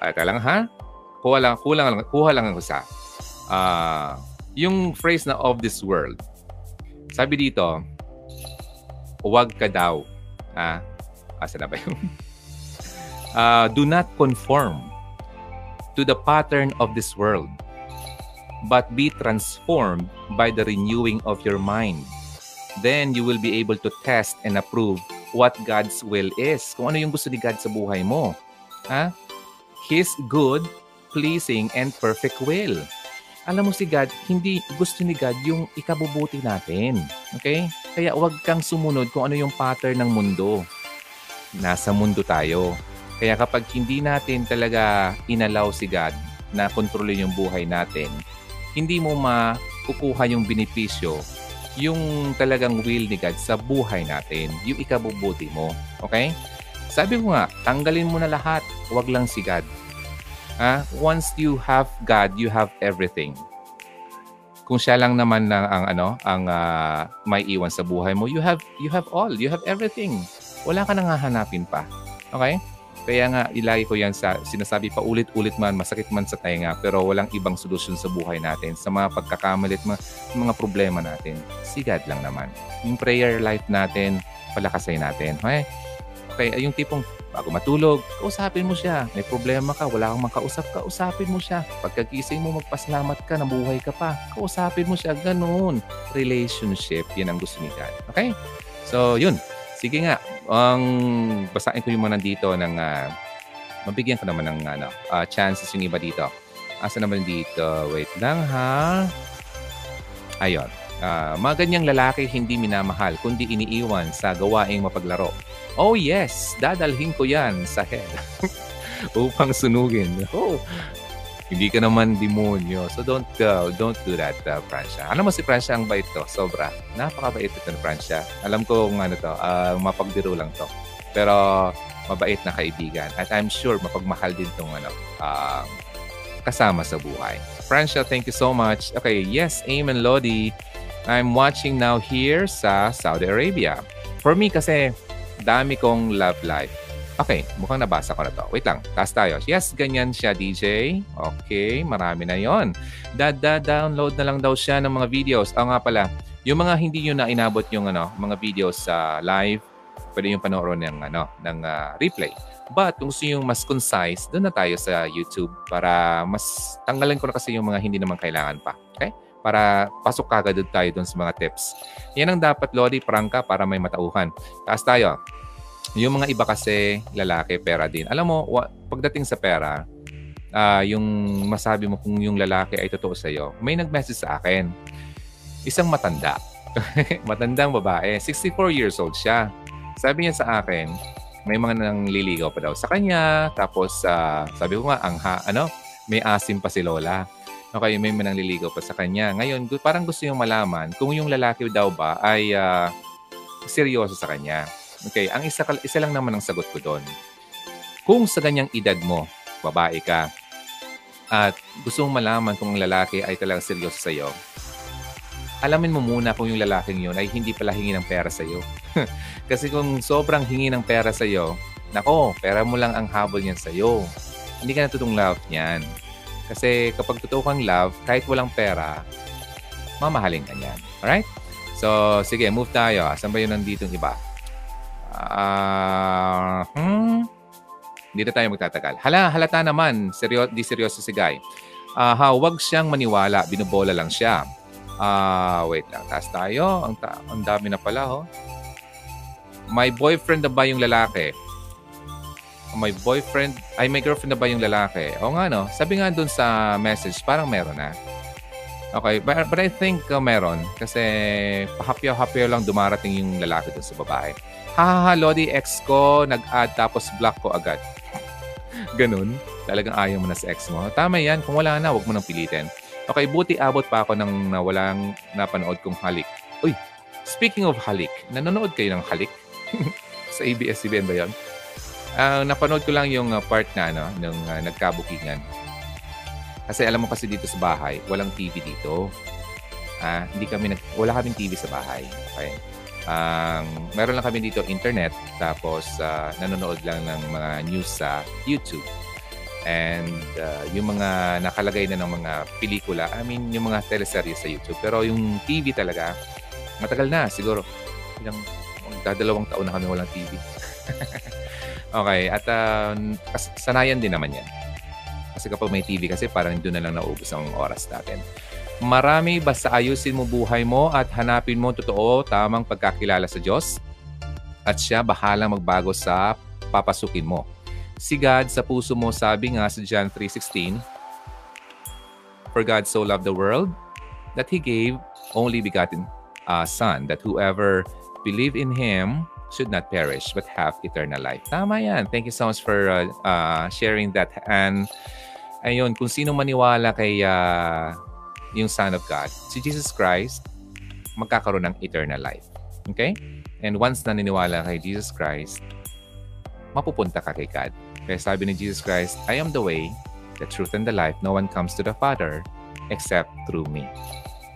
uh, lang ha? Kuha lang, kuha lang, kuha lang ang isa. Ah, yung phrase na of this world. Sabi dito, huwag ka daw. Ah, asa na ba yung? (laughs) uh, do not conform to the pattern of this world, but be transformed by the renewing of your mind. Then you will be able to test and approve what God's will is. Kung ano yung gusto ni God sa buhay mo. Ha? His good, pleasing, and perfect will. Alam mo si God, hindi gusto ni God yung ikabubuti natin. Okay? Kaya huwag kang sumunod kung ano yung pattern ng mundo. Nasa mundo tayo. Kaya kapag hindi natin talaga inalaw si God na kontrolin yung buhay natin, hindi mo makukuha yung benepisyo, yung talagang will ni God sa buhay natin, yung ikabubuti mo. Okay? Sabi ko nga, tanggalin mo na lahat, huwag lang si God. Ha? Once you have God, you have everything. Kung siya lang naman na ang ano, ang uh, may iwan sa buhay mo, you have you have all, you have everything. Wala ka nang hahanapin pa. Okay? Kaya nga, ilagi ko yan sa sinasabi pa ulit-ulit man, masakit man sa tainga, pero walang ibang solusyon sa buhay natin, sa mga pagkakamalit, mga, mga problema natin. Si God lang naman. Yung prayer life natin, palakasay natin. Okay? Okay, yung tipong bago matulog, kausapin mo siya. May problema ka, wala kang makausap, kausapin mo siya. Pagkagising mo, magpasalamat ka, nabuhay ka pa. Kausapin mo siya, ganun. Relationship, yan ang gusto ni God. Okay? So, yun. Sige nga, ang basahin ko yung mga nandito ng uh, mabigyan ko naman ng ano, uh, chances yung iba dito. Asa naman dito? Wait lang ha. Ayun. Uh, mga ganyang lalaki hindi minamahal kundi iniiwan sa gawaing mapaglaro. Oh yes, dadalhin ko yan sa hell (laughs) upang sunugin. Oh, hindi ka naman demonyo. So don't uh, don't do that, uh, Francia. Alam mo si Francia ang bait to. Sobra. Napakabait ito ni Francia. Alam ko kung ano to, uh, mapagbiro lang to. Pero mabait na kaibigan. At I'm sure mapagmahal din tong ano, uh, kasama sa buhay. Francia, thank you so much. Okay, yes, Amen Lodi. I'm watching now here sa Saudi Arabia. For me kasi, dami kong love life. Okay, mukhang nabasa ko na to. Wait lang, taas tayo. Yes, ganyan siya, DJ. Okay, marami na yon. Dada-download na lang daw siya ng mga videos. Oo nga pala, yung mga hindi nyo na inabot yung ano, mga videos sa live, pwede yung panoorin ng, ano, ng uh, replay. But kung gusto yung mas concise, doon na tayo sa YouTube para mas tanggalan ko na kasi yung mga hindi naman kailangan pa. Okay? Para pasok kagad tayo doon sa mga tips. Yan ang dapat, Lodi, prangka para may matauhan. Taas tayo. Yung mga iba kasi, lalaki, pera din. Alam mo, pagdating sa pera, uh, yung masabi mo kung yung lalaki ay totoo sa'yo, may nag-message sa akin. Isang matanda. (laughs) Matandang babae. 64 years old siya. Sabi niya sa akin, may mga nangliligaw pa daw sa kanya. Tapos, uh, sabi ko nga, ang ha, ano, may asim pa si Lola. Okay, may manangliligaw pa sa kanya. Ngayon, parang gusto yung malaman kung yung lalaki daw ba ay uh, seryoso sa kanya. Okay, ang isa, isa lang naman ang sagot ko doon. Kung sa ganyang edad mo, babae ka, at gusto mong malaman kung ang lalaki ay talagang seryoso sa iyo, alamin mo muna kung yung lalaking yun ay hindi pala hingi ng pera sa iyo. (laughs) Kasi kung sobrang hingi ng pera sa iyo, nako, pera mo lang ang habol niyan sa iyo. Hindi ka natutong love niyan. Kasi kapag totoo kang love, kahit walang pera, mamahalin ka niyan. Alright? So, sige, move tayo. Asan ba yun nandito iba? Uh, hmm, hindi na tayo magtatagal. Hala, halata naman, seryo, di seryoso si Guy. Uh, ha, wag siyang maniwala, binubola lang siya. Ah, uh, wait lang, taas tayo. Ang, ta- ang dami na pala, oh. My boyfriend na ba yung lalaki? My boyfriend, ay may girlfriend na ba yung lalaki? O nga, no? Sabi nga dun sa message, parang meron na. Okay, but, but I think uh, meron. Kasi pahapyaw-hapyaw lang dumarating yung lalaki dun sa babae hahaha, Lodi, ex ko, nag-add tapos block ko agad. (laughs) Ganun. Talagang ayaw mo na sa ex mo. Tama yan. Kung wala na, huwag mo nang pilitin. Okay, buti abot pa ako ng na walang napanood kong halik. Uy, speaking of halik, nanonood kayo ng halik? (laughs) sa ABS-CBN ba yun? Uh, napanood ko lang yung uh, part na ano, nung uh, nagkabukingan. Kasi alam mo kasi dito sa bahay, walang TV dito. Ah, hindi kami nag wala kaming TV sa bahay. Okay. Ang meron lang kami dito internet tapos uh, nanonood lang ng mga news sa YouTube. And uh, yung mga nakalagay na ng mga pelikula, I mean yung mga teleserye sa YouTube. Pero yung TV talaga, matagal na siguro. Ilang dadalawang taon na kami walang TV. (laughs) okay, at uh, sanayan din naman yan. Kasi kapag may TV kasi parang doon na lang naubos ang oras natin. Marami basta ayusin mo buhay mo at hanapin mo totoo tamang pagkakilala sa Diyos at siya bahalang magbago sa papasukin mo. Si God sa puso mo sabi nga sa John 3.16, For God so loved the world that He gave only begotten uh, Son, that whoever believe in Him should not perish but have eternal life. Tama yan. Thank you so much for uh, uh, sharing that. And ayun, kung sino maniwala kay uh, yung Son of God, si Jesus Christ, magkakaroon ng eternal life. Okay? And once naniniwala kay Jesus Christ, mapupunta ka kay God. Kaya sabi ni Jesus Christ, I am the way, the truth, and the life. No one comes to the Father except through me.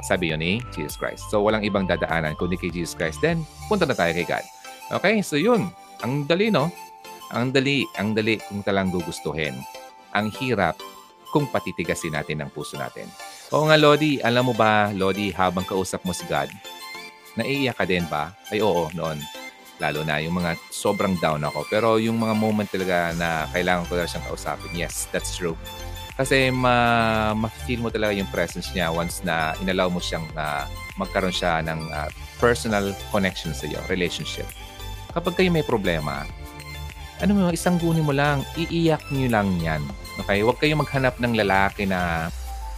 Sabi yun ni Jesus Christ. So, walang ibang dadaanan kundi kay Jesus Christ. Then, punta na tayo kay God. Okay? So, yun. Ang dali, no? Ang dali, ang dali kung talang gugustuhin. Ang hirap kung patitigasin natin ang puso natin. Oo nga, Lodi. Alam mo ba, Lodi, habang kausap mo si God, naiiyak ka din ba? Ay, oo, noon. Lalo na yung mga sobrang down ako. Pero yung mga moment talaga na kailangan ko na siyang kausapin, yes, that's true. Kasi ma ma-feel mo talaga yung presence niya once na inalaw mo siyang uh, magkaroon siya ng uh, personal connection sa iyo, relationship. Kapag kayo may problema, ano mo, isang guni mo lang, iiyak niyo lang yan. Okay? Huwag kayong maghanap ng lalaki na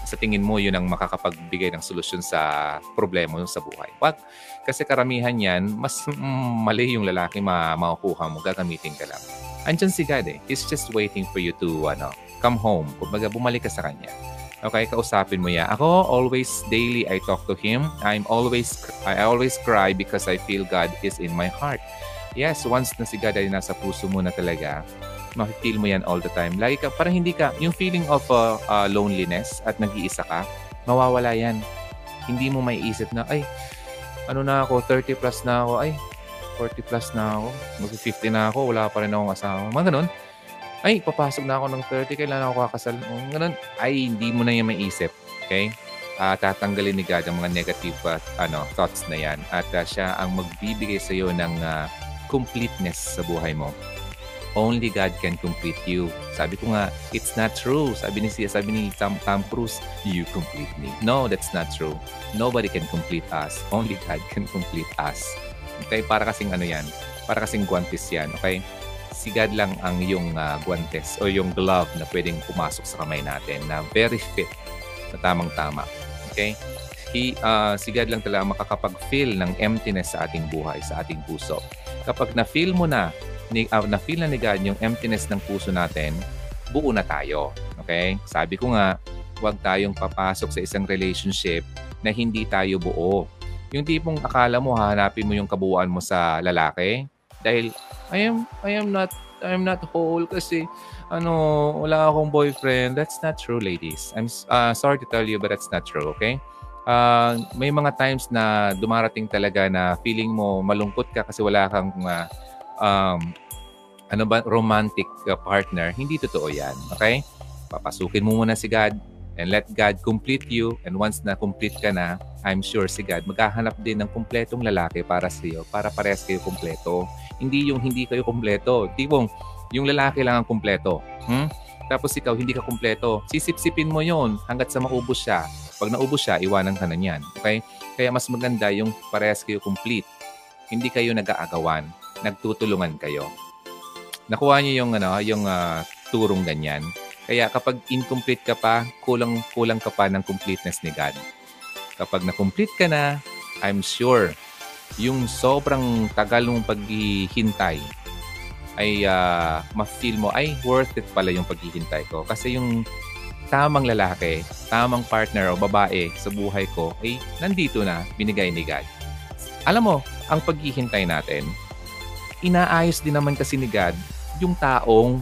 sa tingin mo yun ang makakapagbigay ng solusyon sa problema mo sa buhay. Wag. Kasi karamihan yan, mas mm, mali yung lalaki ma makukuha mo, gagamitin ka lang. Andyan si God eh. He's just waiting for you to ano, come home. Kumbaga, bumalik ka sa Kanya. Okay, kausapin mo yan. Ako, always, daily, I talk to Him. I'm always, I always cry because I feel God is in my heart. Yes, once na si God ay nasa puso mo na talaga, ma-feel mo yan all the time. Lagi ka, parang hindi ka, yung feeling of uh, uh, loneliness at nag-iisa ka, mawawala yan. Hindi mo may isip na, ay, ano na ako, 30 plus na ako, ay, 40 plus na ako, mag-50 na ako, wala pa rin akong asawa. Mga ganun. Ay, papasok na ako ng 30, kailan ako kakasal. Mga ganun. Ay, hindi mo na yan maisip. Okay? Uh, tatanggalin ni God ang mga negative uh, ano, thoughts na yan. At uh, siya ang magbibigay sa iyo ng uh, completeness sa buhay mo only God can complete you. Sabi ko nga, it's not true. Sabi ni sabi ni Tom, Tom Cruise, you complete me. No, that's not true. Nobody can complete us. Only God can complete us. Okay, para kasing ano yan? Para kasing guantes yan, okay? Si God lang ang yung uh, guantes o yung glove na pwedeng pumasok sa kamay natin na very fit, na tamang-tama. Okay? He, uh, si God lang talaga makakapag-feel ng emptiness sa ating buhay, sa ating puso. Kapag na-feel mo na ni, uh, na-feel na ni God yung emptiness ng puso natin, buo na tayo. Okay? Sabi ko nga, huwag tayong papasok sa isang relationship na hindi tayo buo. Yung tipong akala mo hahanapin mo yung kabuuan mo sa lalaki dahil I am I am not I am not whole kasi ano wala akong boyfriend. That's not true, ladies. I'm uh, sorry to tell you but that's not true, okay? Uh, may mga times na dumarating talaga na feeling mo malungkot ka kasi wala kang uh, um, ano ba, romantic uh, partner, hindi totoo yan. Okay? Papasukin mo muna si God and let God complete you. And once na complete ka na, I'm sure si God maghahanap din ng kumpletong lalaki para sa iyo, para parehas kayo kumpleto. Hindi yung hindi kayo kumpleto. Tipong, yung lalaki lang ang kumpleto. Hmm? Tapos ikaw, hindi ka kumpleto. Sisip-sipin mo yon hanggat sa maubos siya. Pag naubos siya, iwanan ka na niyan. Okay? Kaya mas maganda yung parehas kayo complete. Hindi kayo nag-aagawan nagtutulungan kayo. Nakuha niyo yung ano, yung uh, turong ganyan. Kaya kapag incomplete ka pa, kulang-kulang ka pa ng completeness ni God. Kapag na-complete ka na, I'm sure yung sobrang tagal mong paghihintay ay uh, ma-feel mo, ay worth it pala yung paghihintay ko. Kasi yung tamang lalaki, tamang partner o babae sa buhay ko ay nandito na, binigay ni God. Alam mo, ang paghihintay natin, inaayos din naman kasi ni God yung taong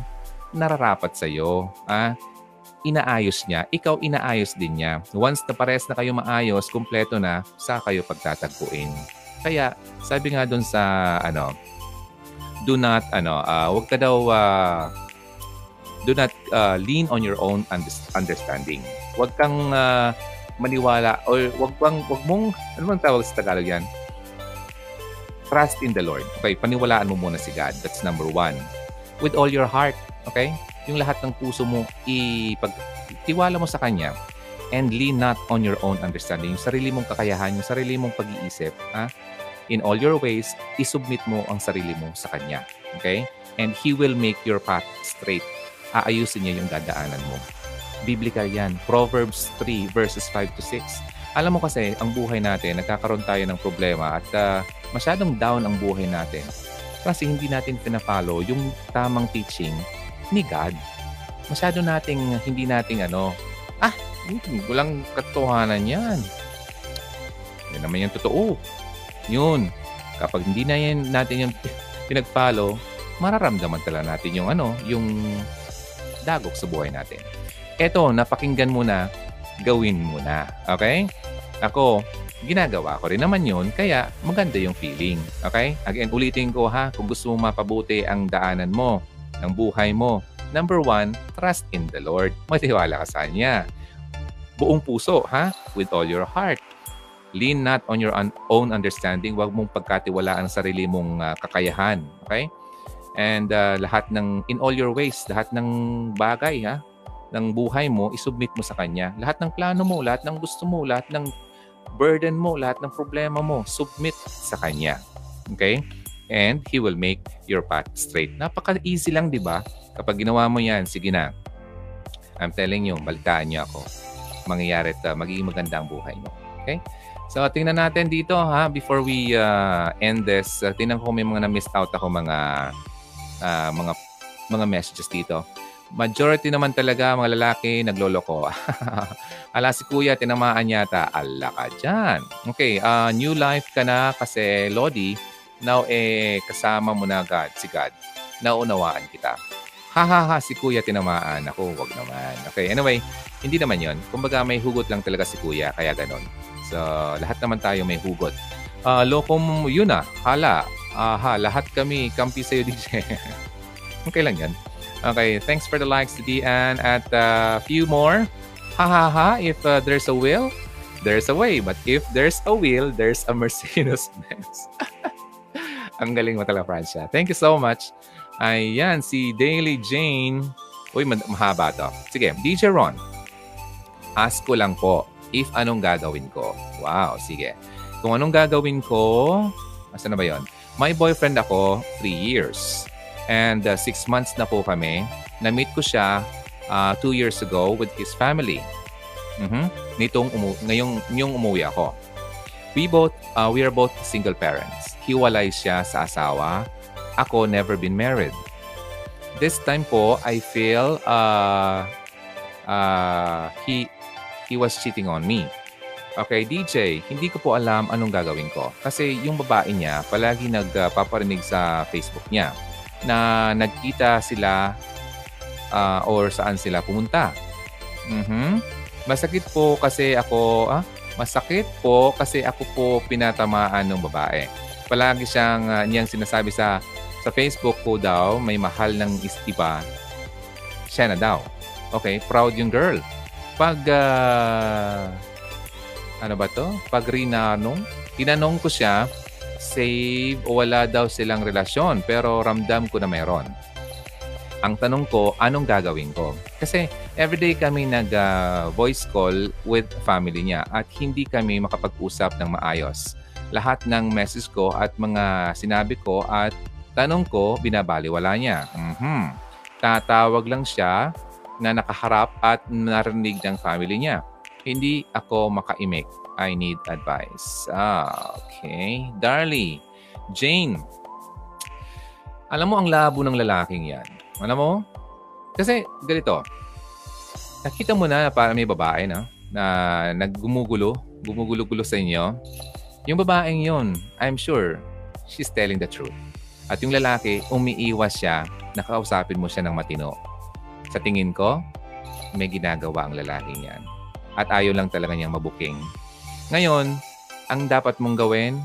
nararapat sa iyo. Ah, inaayos niya, ikaw inaayos din niya. Once na pares na kayo maayos, kumpleto na, sa kayo pagtatagpuin. Kaya sabi nga doon sa ano, do not ano, uh, wag ka daw uh, do not uh, lean on your own understanding. Wag kang uh, maniwala or wag bang wag mong ano bang tawag sa Tagalog yan? Trust in the Lord. Okay, paniwalaan mo muna si God. That's number one. With all your heart. Okay? Yung lahat ng puso mo, ipagtiwala mo sa Kanya and lean not on your own understanding. Yung sarili mong kakayahan, yung sarili mong pag-iisip. Ha? In all your ways, isubmit mo ang sarili mo sa Kanya. Okay? And He will make your path straight. Aayusin niya yung dadaanan mo. Biblical yan. Proverbs 3 verses 5 to 6. Alam mo kasi, ang buhay natin, nagkakaroon tayo ng problema at uh, masyadong down ang buhay natin kasi hindi natin pinafollow yung tamang teaching ni God. Masyado nating hindi nating ano, ah, walang katotohanan yan. Yan naman yung totoo. Yun. Kapag hindi na yan natin yung pinag-follow, mararamdaman talaga natin yung ano, yung dagok sa buhay natin. Eto, napakinggan mo na, gawin mo na. Okay? Ako, ginagawa ko rin naman yon kaya maganda yung feeling. Okay? Again, ulitin ko ha, kung gusto mo mapabuti ang daanan mo, ang buhay mo, number one, trust in the Lord. Matiwala ka sa Kanya. Buong puso, ha? With all your heart. Lean not on your own understanding. Huwag mong pagkatiwalaan ang sarili mong uh, kakayahan. Okay? And uh, lahat ng, in all your ways, lahat ng bagay, ha? ng buhay mo, isubmit mo sa Kanya. Lahat ng plano mo, lahat ng gusto mo, lahat ng burden mo, lahat ng problema mo, submit sa Kanya. Okay? And He will make your path straight. Napaka-easy lang, di ba? Kapag ginawa mo yan, sige na. I'm telling you, balitaan niyo ako. Mangyayari at uh, magiging maganda ang buhay mo. Okay? So, tingnan natin dito ha, before we uh, end this. Uh, tingnan ko may mga na-missed out ako mga uh, mga mga messages dito. Majority naman talaga mga lalaki nagloloko. (laughs) Ala si kuya, tinamaan yata. Ala ka dyan. Okay, uh, new life ka na kasi Lodi, now eh kasama mo na God, si God. Naunawaan kita. Ha ha ha, si kuya tinamaan. Ako, wag naman. Okay, anyway, hindi naman yon. Kumbaga may hugot lang talaga si kuya, kaya ganon. So, lahat naman tayo may hugot. Uh, loko mo yun ah. Hala. Aha, lahat kami kampi sa'yo, (laughs) DJ. okay lang yan. Okay, thanks for the likes Dian. At a uh, few more. Ha ha ha, if uh, there's a will, there's a way. But if there's a will, there's a Mercedes Benz. (laughs) Ang galing mo talaga, Francia. Thank you so much. Ayan, si Daily Jane. Uy, mahaba to. Sige, DJ Ron. Ask ko lang po if anong gagawin ko. Wow, sige. Kung anong gagawin ko, asa na ba yon? My boyfriend ako, 3 years. And uh, six months na po kami. Na-meet ko siya uh, two years ago with his family. Mm-hmm. Nitong umu- ngayong, ngayong umuwi ako. We both, uh, we are both single parents. Hiwalay siya sa asawa. Ako never been married. This time po, I feel uh, uh, he he was cheating on me. Okay, DJ, hindi ko po alam anong gagawin ko. Kasi yung babae niya, palagi nagpaparinig sa Facebook niya na nagkita sila uh, or saan sila pumunta. Mm-hmm. Masakit po kasi ako, ah, masakit po kasi ako po pinatamaan ng babae. Palagi siyang uh, niyang sinasabi sa sa Facebook ko daw, may mahal ng iba. Siya na daw. Okay, proud yung girl. Pag, uh, ano ba to? Pag rinanong, tinanong ko siya save o wala daw silang relasyon pero ramdam ko na meron. Ang tanong ko, anong gagawin ko? Kasi everyday kami nag-voice uh, call with family niya at hindi kami makapag-usap ng maayos. Lahat ng message ko at mga sinabi ko at tanong ko, binabaliwala niya. Mm-hmm. Tatawag lang siya na nakaharap at narinig ng family niya. Hindi ako makaimik. I need advice. Ah, okay. Darlie, Jane. Alam mo ang labo ng lalaking yan. Alam mo? Kasi ganito. Nakita mo na para may babae na na naggumugulo, gumugulo-gulo sa inyo. Yung babaeng yon, I'm sure she's telling the truth. At yung lalaki, umiiwas siya, nakausapin mo siya ng matino. Sa tingin ko, may ginagawa ang lalaking yan. At ayaw lang talaga niyang mabuking ngayon, ang dapat mong gawin,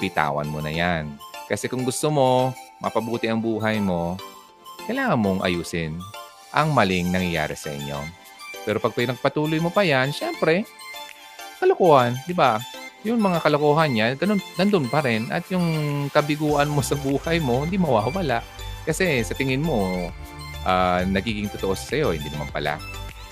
bitawan mo na yan. Kasi kung gusto mo, mapabuti ang buhay mo, kailangan mong ayusin ang maling nangyayari sa inyo. Pero pag pinagpatuloy mo pa yan, syempre, kalokohan, di ba? Yung mga kalokohan niya, ganun, nandun pa rin. At yung kabiguan mo sa buhay mo, hindi mawawala. Kasi sa tingin mo, uh, nagiging totoo sa iyo, hindi naman pala.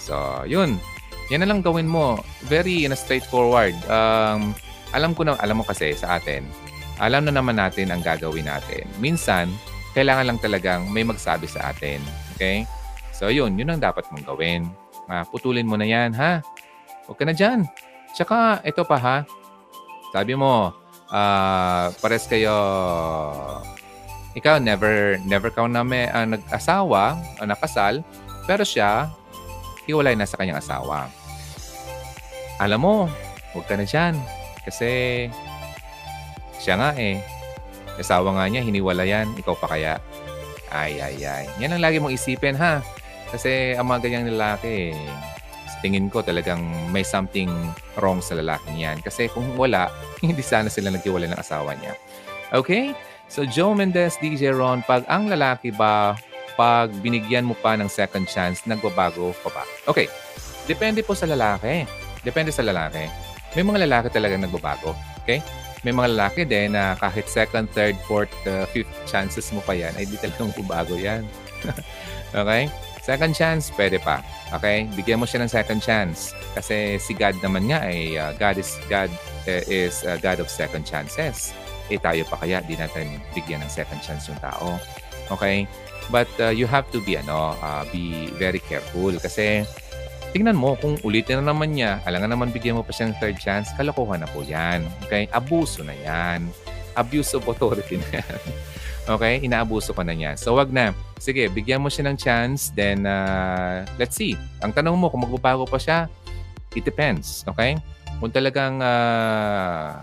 So, yun. Yan na lang gawin mo. Very in a straightforward. Um, alam ko na, alam mo kasi sa atin, alam na naman natin ang gagawin natin. Minsan, kailangan lang talagang may magsabi sa atin. Okay? So, yun. Yun ang dapat mong gawin. Uh, putulin mo na yan, ha? Huwag ka na dyan. Tsaka, ito pa ha. Sabi mo, uh, pares kayo ikaw never never ka na may uh, nag-asawa, uh, nakasal, pero siya hiwalay na sa kanyang asawa. Alam mo, huwag ka na diyan kasi siya nga eh. Asawa nga niya, hiniwalayan. Ikaw pa kaya? Ay, ay, ay. Yan ang lagi mong isipin, ha? Kasi ang mga ganyang lalaki, tingin ko talagang may something wrong sa lalaking yan. Kasi kung wala, (laughs) hindi sana sila nagkiwalay ng asawa niya. Okay? So, Joe Mendez, DJ Ron, pag ang lalaki ba, pag binigyan mo pa ng second chance, nagbabago pa ba? Okay. Depende po sa lalaki. Depende sa lalaki. May mga lalaki talaga nagbabago. Okay? May mga lalaki din na kahit second, third, fourth, uh, fifth chances mo pa yan, ay di talagang magbabago yan. (laughs) okay? Second chance, pwede pa. Okay? Bigyan mo siya ng second chance. Kasi si God naman nga ay uh, God is God uh, is uh, God of second chances. Eh tayo pa kaya di natin bigyan ng second chance yung tao. Okay? But uh, you have to be ano, uh, be very careful kasi tingnan mo kung ulitin na naman niya, alangan naman bigyan mo pa siya ng third chance, kalokohan na po yan. Okay? Abuso na yan. Abuse of authority na yan. (laughs) okay? Inaabuso ka na niya. So, wag na. Sige, bigyan mo siya ng chance, then uh, let's see. Ang tanong mo, kung magbabago pa siya, it depends. Okay? Kung talagang uh,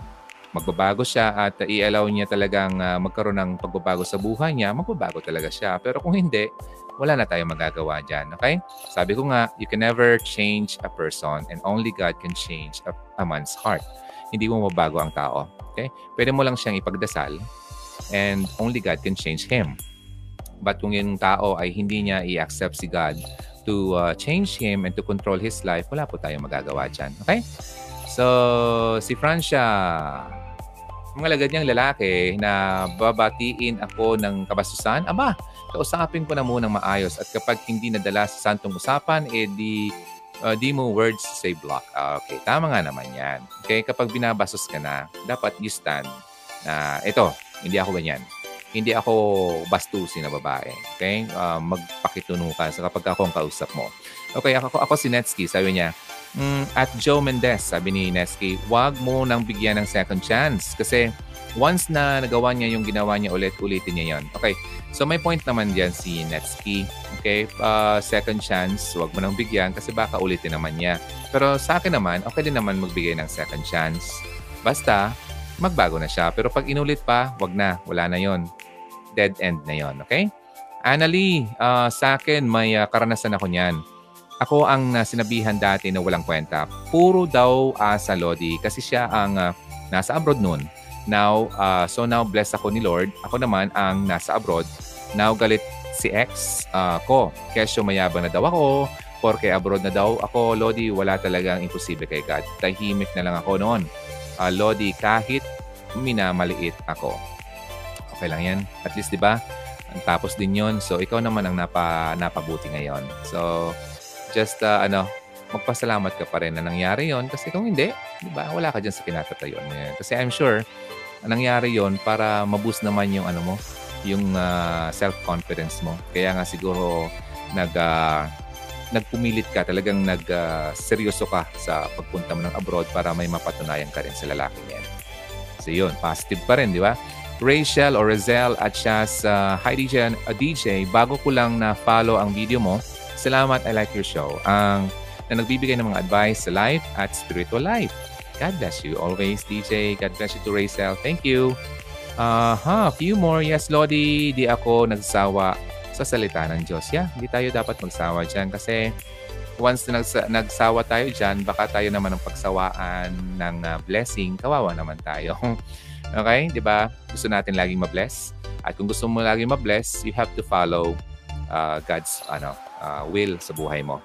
magbabago siya at i-allow niya talagang uh, magkaroon ng pagbabago sa buhay niya, magbabago talaga siya. Pero kung hindi, wala na tayong magagawa dyan. Okay? Sabi ko nga, you can never change a person and only God can change a, a man's heart. Hindi mo mabago ang tao. Okay? Pwede mo lang siyang ipagdasal and only God can change him. But kung yung tao ay hindi niya i-accept si God to uh, change him and to control his life, wala po tayong magagawa dyan. Okay? So, si Francia, mga lagad niyang lalaki na babatiin ako ng kabastusan, aba, kausapin ko na muna maayos at kapag hindi nadala sa santong usapan, eh di, uh, di mo words say block. Uh, okay, tama nga naman yan. Okay, kapag binabastos ka na, dapat you stand na ito, hindi ako ganyan. Hindi ako bastusin na babae. Okay? Uh, magpakituno ka sa kapag ako ang kausap mo. Okay, ako, ako si Netsky. Sabi niya, mm, at Joe Mendez, sabi ni Netsky, wag mo nang bigyan ng second chance. Kasi once na nagawa niya yung ginawa niya ulit, ulitin niya yon. Okay, So may point naman diyan si Netsky. Okay, uh, second chance, wag mo nang bigyan kasi baka ulitin naman niya. Pero sa akin naman, okay din naman magbigay ng second chance. Basta, magbago na siya. Pero pag inulit pa, wag na. Wala na yon. Dead end na yon. Okay? Annalie, uh, sa akin may uh, karanasan ako niyan. Ako ang uh, sinabihan dati na walang kwenta. Puro daw uh, sa Lodi kasi siya ang uh, nasa abroad noon. Now, uh, so now blessed ako ni Lord. Ako naman ang nasa abroad. Now galit si ex uh, ko. Kesyo mayabang na daw ako. Porke abroad na daw ako. Lodi, wala talagang imposible kay God. Tahimik na lang ako noon. Uh, Lodi, kahit minamaliit ako. Okay lang yan. At least, di ba? Tapos din yon So, ikaw naman ang napa, napabuti ngayon. So, just, uh, ano, magpasalamat ka pa rin na nangyari yon kasi kung hindi, di ba, wala ka dyan sa kinatatayon mo. Kasi I'm sure, nangyari yon para maboost naman yung ano mo, yung uh, self-confidence mo. Kaya nga siguro nag uh, nagpumilit ka, talagang nag uh, seryoso ka sa pagpunta mo ng abroad para may mapatunayan ka rin sa lalaki yan. So yun, positive pa rin, di ba? Rachel or Razel at siya sa Hi DJ, a DJ, bago ko lang na follow ang video mo, salamat, I like your show. Ang na nagbibigay ng mga advice sa life at spiritual life. God bless you always, DJ. God bless you to Rachel. Thank you. Uh, ha, few more. Yes, Lodi, di ako nagsawa sa salita ng Diyos. Yeah, hindi tayo dapat magsawa dyan kasi once na nagsa- nagsawa tayo dyan, baka tayo naman ang pagsawaan ng uh, blessing, kawawa naman tayo. (laughs) Okay? Di ba? Gusto natin laging mabless. At kung gusto mo laging mabless, you have to follow uh, God's ano, uh, will sa buhay mo.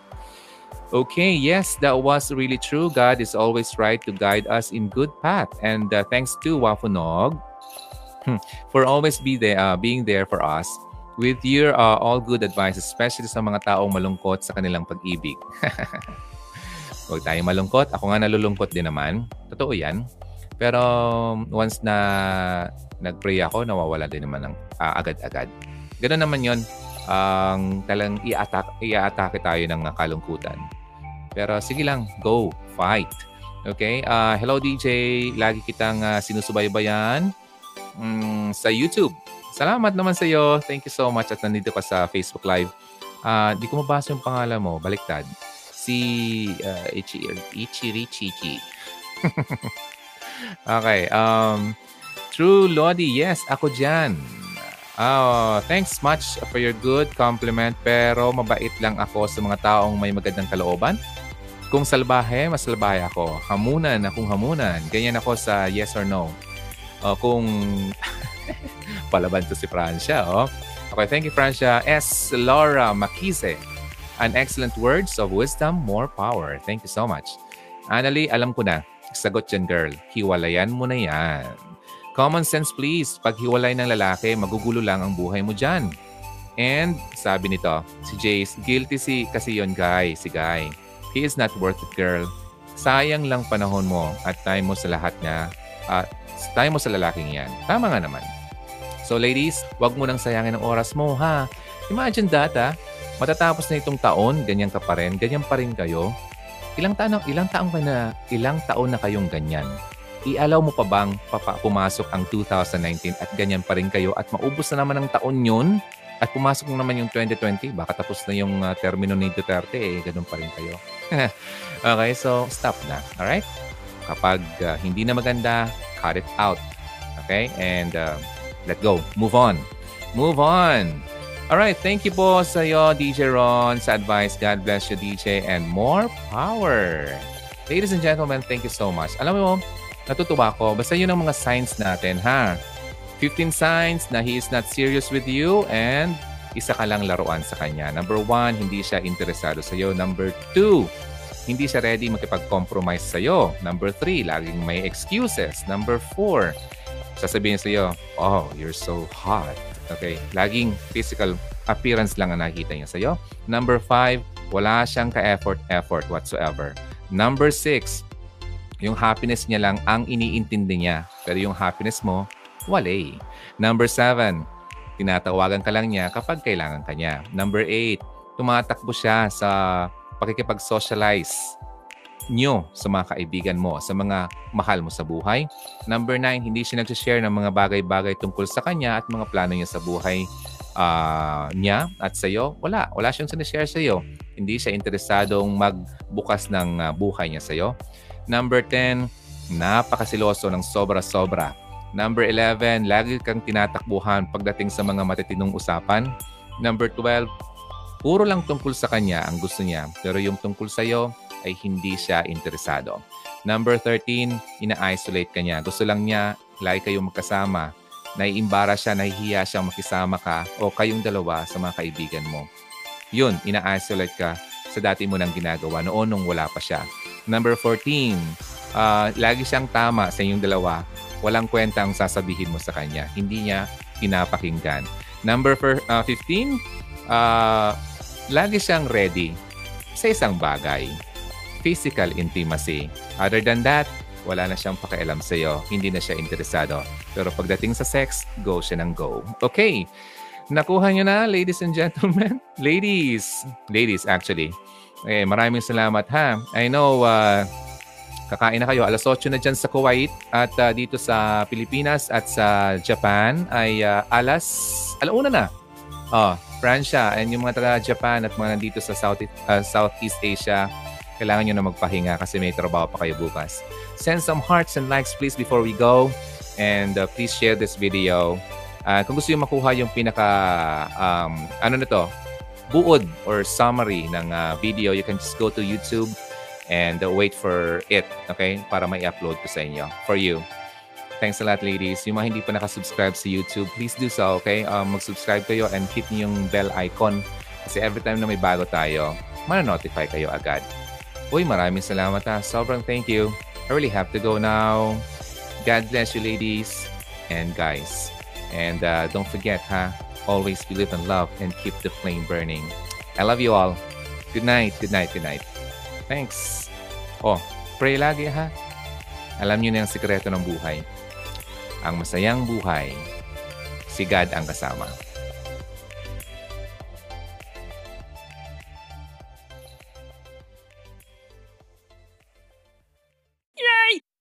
Okay, yes, that was really true. God is always right to guide us in good path. And uh, thanks to Wafunog hmm, for always be there, uh, being there for us with your uh, all good advice, especially sa mga taong malungkot sa kanilang pag-ibig. (laughs) Huwag tayong malungkot. Ako nga nalulungkot din naman. Totoo yan. Pero once na nag-pray ako, nawawala din naman ng uh, agad-agad. Ganun naman yon ang um, talang i-attack, i-atake tayo ng kalungkutan. Pero sige lang, go, fight. Okay? Uh, hello DJ, lagi kitang uh, sinusubaybayan um, sa YouTube. Salamat naman sa iyo. Thank you so much at nandito ka sa Facebook Live. Uh, di ko mabasa yung pangalan mo, baliktad. Si uh, Ichi, Ichirichichi. (laughs) okay. Um, True Lodi, yes, ako dyan. Oh, thanks much for your good compliment pero mabait lang ako sa mga taong may magandang kalooban. Kung salbahe, mas salbahe ako. Hamunan akong hamunan. Ganyan ako sa yes or no. Uh, kung (laughs) palaban to si Francia, oh. Okay, thank you, Francia. S. Laura Makise. An excellent words of wisdom, more power. Thank you so much. Annalie, alam ko na. Sagot yan, girl. Hiwalayan mo na yan. Common sense please. Pag hiwalay ng lalaki, magugulo lang ang buhay mo dyan. And sabi nito, si Jace, guilty si kasi yon guy, si Guy. He is not worth it, girl. Sayang lang panahon mo at time mo sa lahat niya. At uh, time mo sa lalaking yan. Tama nga naman. So ladies, wag mo nang sayangin ang oras mo, ha? Imagine that, ha? Matatapos na itong taon, ganyan ka pa rin, ganyan pa rin kayo. Ilang taon, ilang taon ka na, ilang taon na kayong ganyan. I-allow mo pa bang papa, pumasok ang 2019 at ganyan pa rin kayo at maubos na naman ang taon yun at pumasok na naman yung 2020, baka tapos na yung uh, termino ni Duterte, eh, ganun pa rin kayo. (laughs) okay, so stop na. Alright? Kapag uh, hindi na maganda, cut it out. Okay? And uh, let go. Move on. Move on. Alright, thank you po sa iyo, DJ Ron, sa advice. God bless you, DJ, and more power. Ladies and gentlemen, thank you so much. Alam mo, natutuwa ako. Basta yun ang mga signs natin, ha? 15 signs na he is not serious with you and isa ka lang laruan sa kanya. Number one, hindi siya interesado sa iyo. Number two, hindi siya ready makipag-compromise sa iyo. Number three, laging may excuses. Number four, sasabihin sa iyo, oh, you're so hot. Okay, laging physical appearance lang ang nakikita niya sa iyo. Number five, wala siyang ka-effort, effort whatsoever. Number six, yung happiness niya lang ang iniintindi niya. Pero yung happiness mo, wala eh. Number seven, tinatawagan ka lang niya kapag kailangan ka niya. Number eight, tumatakbo siya sa pakikipag-socialize nyo sa mga kaibigan mo, sa mga mahal mo sa buhay. Number nine, hindi siya nag-share ng mga bagay-bagay tungkol sa kanya at mga plano niya sa buhay uh, niya at sa iyo. Wala. Wala siyang sinashare sa iyo. Hindi siya interesadong magbukas ng uh, buhay niya sa iyo. Number 10, napakasiloso ng sobra-sobra Number 11, lagi kang tinatakbuhan pagdating sa mga matitinong usapan. Number 12, puro lang tungkol sa kanya ang gusto niya, pero yung tungkol sa iyo ay hindi siya interesado. Number 13, ina-isolate ka niya. Gusto lang niya, lagi kayong magkasama. Naiimbara siya, nahihiya siyang makisama ka o kayong dalawa sa mga kaibigan mo. Yun, ina-isolate ka sa dati mo nang ginagawa noon nung wala pa siya. Number 14, uh, ah, lagi siyang tama sa inyong dalawa walang kwenta ang sasabihin mo sa kanya. Hindi niya pinapakinggan. Number for, uh, 15, uh, lagi siyang ready sa isang bagay. Physical intimacy. Other than that, wala na siyang pakialam sa iyo. Hindi na siya interesado. Pero pagdating sa sex, go siya ng go. Okay. Nakuha niyo na, ladies and gentlemen? (laughs) Ladies. Ladies, actually. Eh, maraming salamat ha. I know uh, Kakain na kayo. Alas 8 na dyan sa Kuwait at uh, dito sa Pilipinas at sa Japan ay uh, alas alauna na. Oh, Francia and yung mga taga-Japan at mga nandito sa South, uh, Southeast Asia, kailangan nyo na magpahinga kasi may trabaho pa kayo bukas. Send some hearts and likes please before we go and uh, please share this video. Uh, kung gusto nyo makuha yung pinaka, um, ano na to, buod or summary ng uh, video, you can just go to YouTube and uh, wait for it, okay? Para may upload ko sa inyo, for you. Thanks a lot, ladies. Yung mga hindi pa nakasubscribe sa YouTube, please do so, okay? Um, mag-subscribe kayo and hit niyo yung bell icon. Kasi every time na may bago tayo, mana-notify kayo agad. Uy, maraming salamat ha. Sobrang thank you. I really have to go now. God bless you, ladies and guys. And uh, don't forget, ha? Always believe in love and keep the flame burning. I love you all. Good night, good night, good night. Thanks. Oh, pray lagi, ha? Alam niyo na yung sikreto ng buhay. Ang masayang buhay, si God ang kasama.